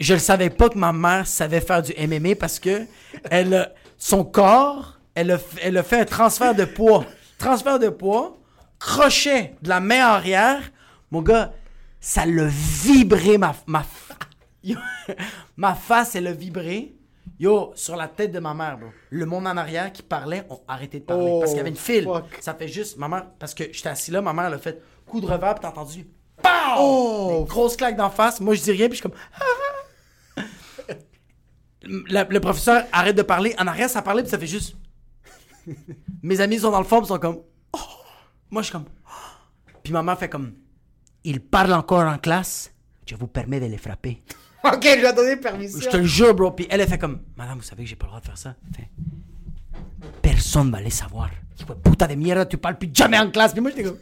je ne savais pas que ma mère savait faire du MMA parce que elle son corps, elle a, elle fait un transfert de poids. Transfert de poids, crochet de la main arrière. Mon gars, ça l'a vibré ma, ma, ma face, elle a vibré. Yo, sur la tête de ma mère, bro. Le monde en arrière qui parlait ont arrêté de parler. Oh, parce qu'il y avait une file. fuck. Ça fait juste, ma mère, parce que j'étais assis là, ma mère, elle a fait coup de revers, puis t'as entendu. Pow! Oh! Des grosses claques d'en face. Moi, je dis rien, puis je suis comme. La- le professeur arrête de parler. En arrière, ça parlait, puis ça fait juste. Mes amis sont dans le fond, puis sont comme. Oh! Moi, je suis comme. Oh! Puis maman fait comme. Il parle encore en classe? Je vous permets de les frapper. Ok, je lui ai donné permission. Je te le jure, bro. Puis elle, elle fait comme. Madame, vous savez que j'ai pas le droit de faire ça. Fait, Personne va les savoir. Hijo de puta de mierda, tu parles plus jamais en classe. Puis moi, j'étais comme.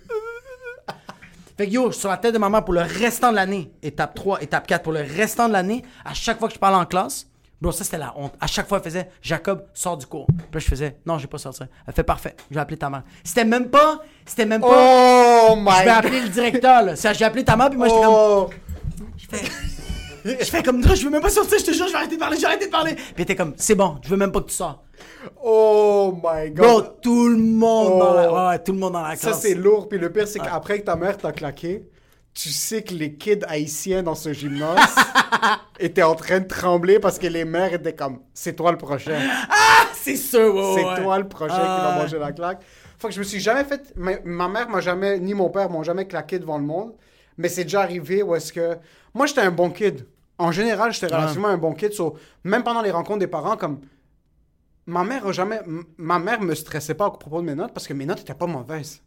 Fait que yo, sur la tête de maman pour le restant de l'année, étape 3, étape 4, pour le restant de l'année, à chaque fois que je parlais en classe, bro, ça c'était la honte. À chaque fois, elle faisait Jacob, sors du cours. Puis là, je faisais Non, je vais pas sortir. Elle fait parfait, je vais appeler ta mère. C'était même pas. C'était même pas. Oh my je vais appeler le directeur, là. J'ai appelé ta mère, puis moi, j'étais comme. Oh! Je fais, Je fais comme, non, je veux même pas sortir, je te jure, je vais arrêter de parler, je vais arrêter de parler. Puis était comme, c'est bon, je veux même pas que tu sors. Oh my god. Bro, tout le monde dans la, Oh. ouais, tout le monde dans la Ça, classe. c'est lourd. Puis le pire, c'est qu'après que ta mère t'a claqué, tu sais que les kids haïtiens dans ce gymnase étaient en train de trembler parce que les mères étaient comme c'est toi le prochain. C'est sûr, ouais, c'est ouais. toi le prochain qui Ah, va ouais. manger la claque. Fait que je me suis jamais fait. Ma, ma mère m'a jamais, ni mon père m'ont jamais claqué devant le monde. Mais c'est déjà arrivé où est-ce que. Moi, j'étais un bon kid. En général, j'étais relativement un bon kid. so, même pendant les rencontres des parents, comme. Ma mère a jamais. Ma mère me stressait pas à propos de mes notes parce que mes notes étaient pas mauvaises.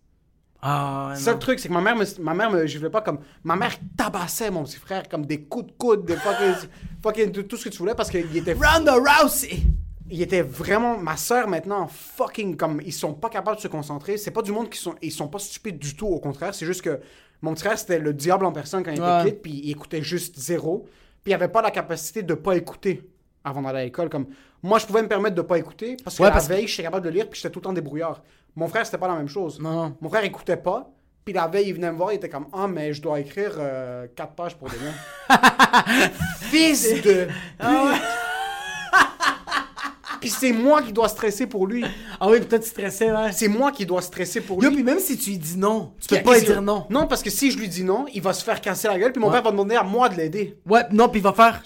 Ah, ouais, C'est ça non. le truc, c'est que ma mère me, ma mère me giflait pas comme. Ma mère tabassait mon petit frère comme des coups de coude, des fucking, fucking tout, tout ce que tu voulais parce qu'il était Ronda Rousey. il était vraiment ma soeur maintenant fucking comme ils sont pas capables de se concentrer c'est pas du monde qui sont ils sont pas stupides du tout au contraire c'est juste que mon petit frère c'était le diable en personne quand il Ouais. était kid puis il écoutait juste zéro. Puis il avait pas la capacité de pas écouter avant d'aller à l'école. Comme moi je pouvais me permettre de pas écouter parce que Ouais, la parce que- veille j'étais capable de lire puis j'étais tout le temps débrouillard. Mon frère c'était pas la même chose. Non, mon frère écoutait pas puis la veille il venait me voir il était comme ah mais je dois écrire euh, quatre pages pour demain fils de Ah puis c'est moi qui dois stresser pour lui. Ah oui, peut-être tu stressais, ouais. C'est moi qui dois stresser pour Yo, lui. puis même si tu lui dis non, tu peux pas lui dire non. Non, parce que si je lui dis non, il va se faire casser la gueule, puis mon Ouais. père va demander à moi de l'aider. Ouais, non, puis il va faire.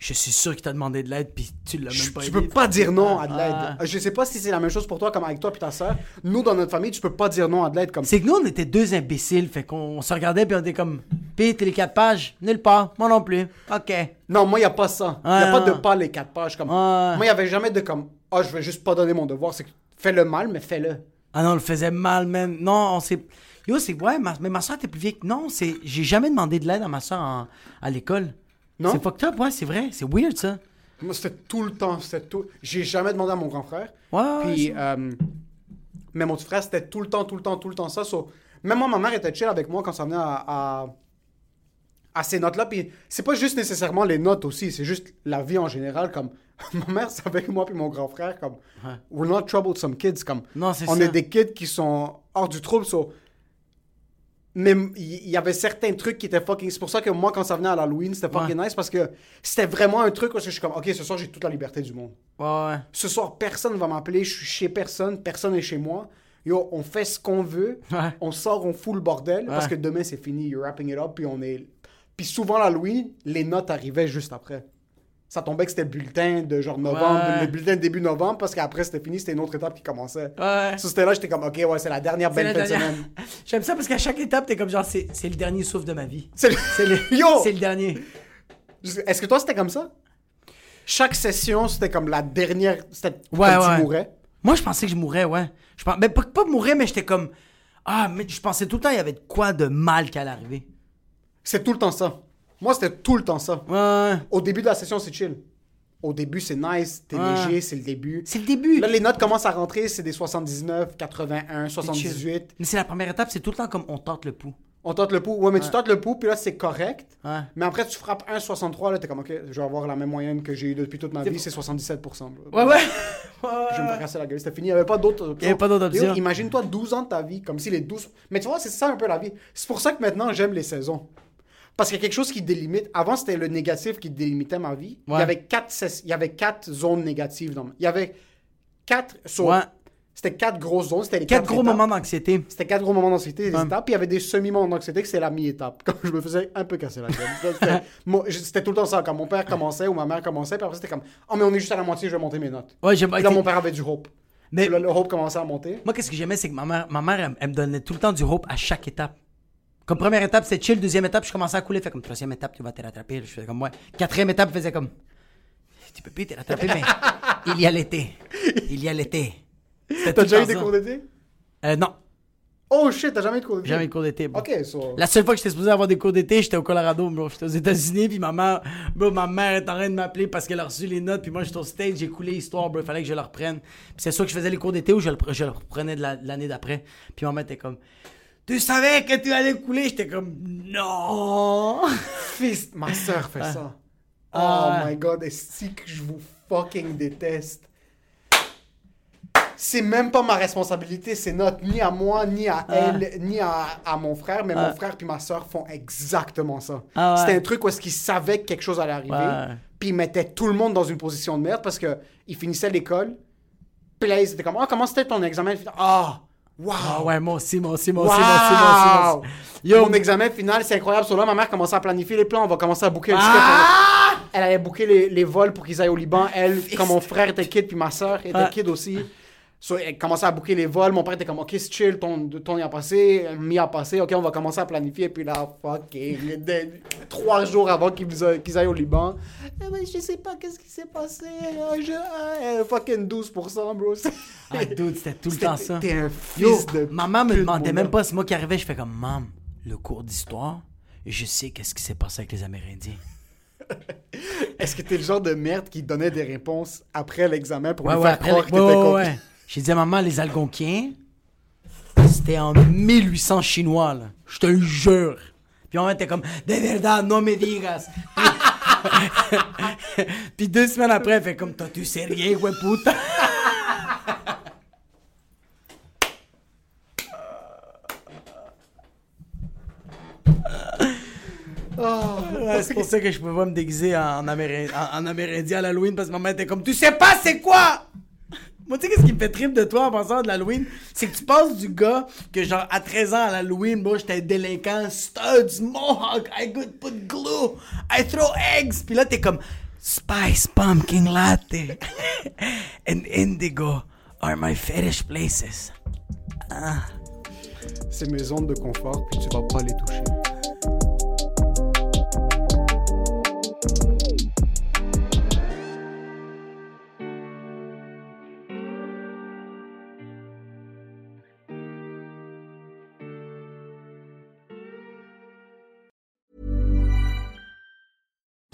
Je suis sûr qu'il t'a demandé de l'aide, puis tu l'as Je- même pas Tu aidé. peux pas dire non à de l'aide. Ah. Je sais pas si c'est la même chose pour toi, comme avec toi puis ta soeur. Nous, dans notre famille, tu peux pas dire non à de l'aide comme C'est que nous, on était deux imbéciles, fait qu'on on se regardait, puis on était comme. T'es les quatre pages, nulle part, moi non plus. Ok. Non, moi, il a pas ça. Il y a pas de ouais. pas les quatre pages. Comme... Ouais. Moi, il y avait jamais de comme, ah, je vais juste pas donner mon devoir. C'est que fais le mal, mais fais-le. Ah non, on le faisait mal, man. Non, on s'est. Yo, c'est. Ouais, ma... mais ma soeur était plus vieille que. Non, c'est. J'ai jamais demandé de l'aide à ma soeur en- à l'école. Non? C'est fucked up, ouais, c'est vrai. C'est weird, ça. Moi, c'était tout le temps. C'était tout. J'ai jamais demandé à mon grand frère. Ouais, Puis, euh, mais mon petit frère, c'était tout le temps, tout le temps, tout le temps ça. So, même moi, ma mère était chill avec moi quand ça venait à, à, à ces notes-là. Puis, c'est pas juste nécessairement les notes aussi, c'est juste la vie en général. Comme, ma mère savait que moi puis mon grand frère, comme, we're not troublesome kids. Comme, Non, c'est on ça. est des kids qui sont hors du trouble. So, mais il y, y avait certains trucs qui étaient fucking. C'est pour ça que moi, quand ça venait à l'Halloween, c'était fucking Ouais. nice parce que c'était vraiment un truc où je suis comme, ok, ce soir, j'ai toute la liberté du monde. Ouais, ouais. Ce soir, personne va m'appeler, je suis chez personne, personne est chez moi. Yo, on fait ce qu'on veut, Ouais. on sort, on fout le bordel, parce que demain c'est fini, you're wrapping it up, puis on est... Puis souvent, l'Halloween, les notes arrivaient juste après. Ça tombait que c'était le bulletin de genre novembre, Ouais. le bulletin de début novembre, parce qu'après c'était fini, c'était une autre étape qui commençait. Ouais. C'était là, j'étais comme, ok, ouais, c'est la dernière belle fin de semaine. J'aime ça parce qu'à chaque étape, t'es comme genre, c'est le dernier souffle de ma vie. C'est le... Le, Yo! c'est le dernier. Est-ce que toi, c'était comme ça? Chaque session, c'était comme la dernière... C'était Ouais, comme ouais. tu mourais? Moi, je pensais que je mourrais, ouais. Je mais pas, pas mourir, mais j'étais comme. Ah, mais je pensais tout le temps il y avait de quoi de mal qui allait arriver. C'est tout le temps ça. Moi, c'était tout le temps ça. Ouais. Au début de la session, c'est chill. Au début, c'est nice, t'es Ouais. léger, c'est le début. C'est le début. Là, les notes commencent à rentrer, c'est des 79, 81, C'est 78. chill. Mais c'est la première étape, c'est tout le temps comme on tente le pouls. On tente le pouls. Ouais, mais tu tentes le pouls, puis là, c'est correct. Ouais. Mais après, tu frappes 1,63, là, t'es comme, OK, je vais avoir la même moyenne que j'ai eu depuis toute ma vie, c'est 77 bro. Ouais, ouais. Je vais me casser la gueule, c'était fini. Il n'y avait pas d'autres. Il y avait pas d'autres options. Imagine-toi 12 ans de ta vie, comme si les 12... Mais tu vois, c'est ça un peu la vie. C'est pour ça que maintenant, j'aime les saisons. Parce qu'il y a quelque chose qui délimite. Avant, c'était le négatif qui délimitait ma vie. Il, y avait quatre, ses- il y avait quatre zones négatives. Dans... ma- Il y avait quatre... Ouais. C'était quatre grosses zones. C'était les Quatre quatre gros étapes. moments d'anxiété. C'était quatre gros moments d'anxiété, des Ouais. étapes. Puis il y avait des semi-moments d'anxiété que c'est la mi-étape. Comme je me faisais un peu casser la gueule. C'était tout le temps ça. Quand mon père commençait ou ma mère commençait, puis après c'était comme Oh, mais on est juste à la moitié, je vais monter mes notes. Ouais, Puis là, mon père avait du hope. Mais Puis là, le hope commençait à monter. moi, qu'est-ce que j'aimais, c'est que ma mère, ma mère elle, elle me donnait tout le temps du hope à chaque étape. Comme première étape, c'était chill. Deuxième étape, je commençais à couler. Fait comme troisième étape, tu vas te rattraper. Je faisais comme ouais. Quatrième étape, je faisais comme. Tu peux plus te rattraper, mais il y a l'été. Il y a l'été. T'as déjà eu des cours d'été? Euh, non, Oh shit, t'as jamais eu de cours d'été? Jamais eu de cours d'été. Ok, so. La seule fois que j'étais supposé avoir des cours d'été, j'étais au Colorado, bro. J'étais aux États-Unis, puis ma mère, bro, ma mère est en train de m'appeler parce qu'elle a reçu les notes, puis moi j'étais au stage, j'ai coulé l'histoire, bro. Il fallait que je le reprenne. Puis c'est sûr que je faisais les cours d'été ou je le, je le reprenais de la- de l'année d'après. Puis ma mère était comme, tu savais que tu allais couler? J'étais comme, non! Fils, ma soeur fait ça. Oh Ah. my god, est-ce que je vous fucking déteste? c'est même pas ma responsabilité, c'est notre ni à moi, ni à Ah. elle, ni à, à mon frère, mais mon frère puis ma soeur font exactement ça. Ah ouais. C'était un truc où est-ce qu'ils savaient que quelque chose allait arriver, Ouais. puis ils mettaient tout le monde dans une position de merde parce que ils finissaient l'école, puis là ils étaient comme, ah, comment c'était ton examen? Ah, wow! Ah ouais, moi aussi, moi aussi, moi aussi, moi aussi, moi aussi, moi Wow! Yo, Mon examen final, c'est incroyable. Sur là, ma mère commençait à planifier les plans. On va commencer à booker le. Ah! Elle allait booker les, les vols pour qu'ils aillent au Liban. Elle, comme mon frère était kid, puis ma soeur était Ouais. kid aussi. So, elle commençait à booker les vols. Mon père était comme, OK, c'est chill, ton, ton y a passé, mi a passé. OK, on va commencer à planifier. Puis là, de- trois jours avant qu'ils qu'ils aillent au Liban. Eh ben, je sais pas qu'est-ce qui s'est passé. Ah, Je, eh, fucking 12%, bro. Ah, dude, c'était tout le temps ça. T'es un Yo, fils de. maman me demandait même pas, c'est moi qui arrivais, je fais comme, maman, le cours d'histoire, je sais qu'est-ce qui s'est passé avec les Amérindiens. Est-ce que t'es le genre de merde qui donnait des réponses après l'examen pour Ouais, lui ouais, faire croire que t'étais ouais. J'ai dit à maman, les Algonquiens, c'était en 1800 chinois, là. Je te le jure. Puis maman était comme, de verdad, no me digas. Puis deux semaines après, elle fait comme, toi, tu sais rien, ouais, puta. Ouais, c'est pour ça que je peux pas me déguiser en, Amérin- en- en Amérindien à l'Halloween parce que maman était comme Tu sais pas c'est quoi? Moi tu sais qu'est-ce qui me fait trip de toi en pensant de l'Halloween? C'est que tu passes du gars que genre à 13 ans à l'Halloween, moi j'étais délinquant, studs, mohawk, I could put glue, I throw eggs, puis là t'es comme Spice pumpkin latte and indigo are my fetish places. C'est mes zones de confort, puis tu vas pas les toucher.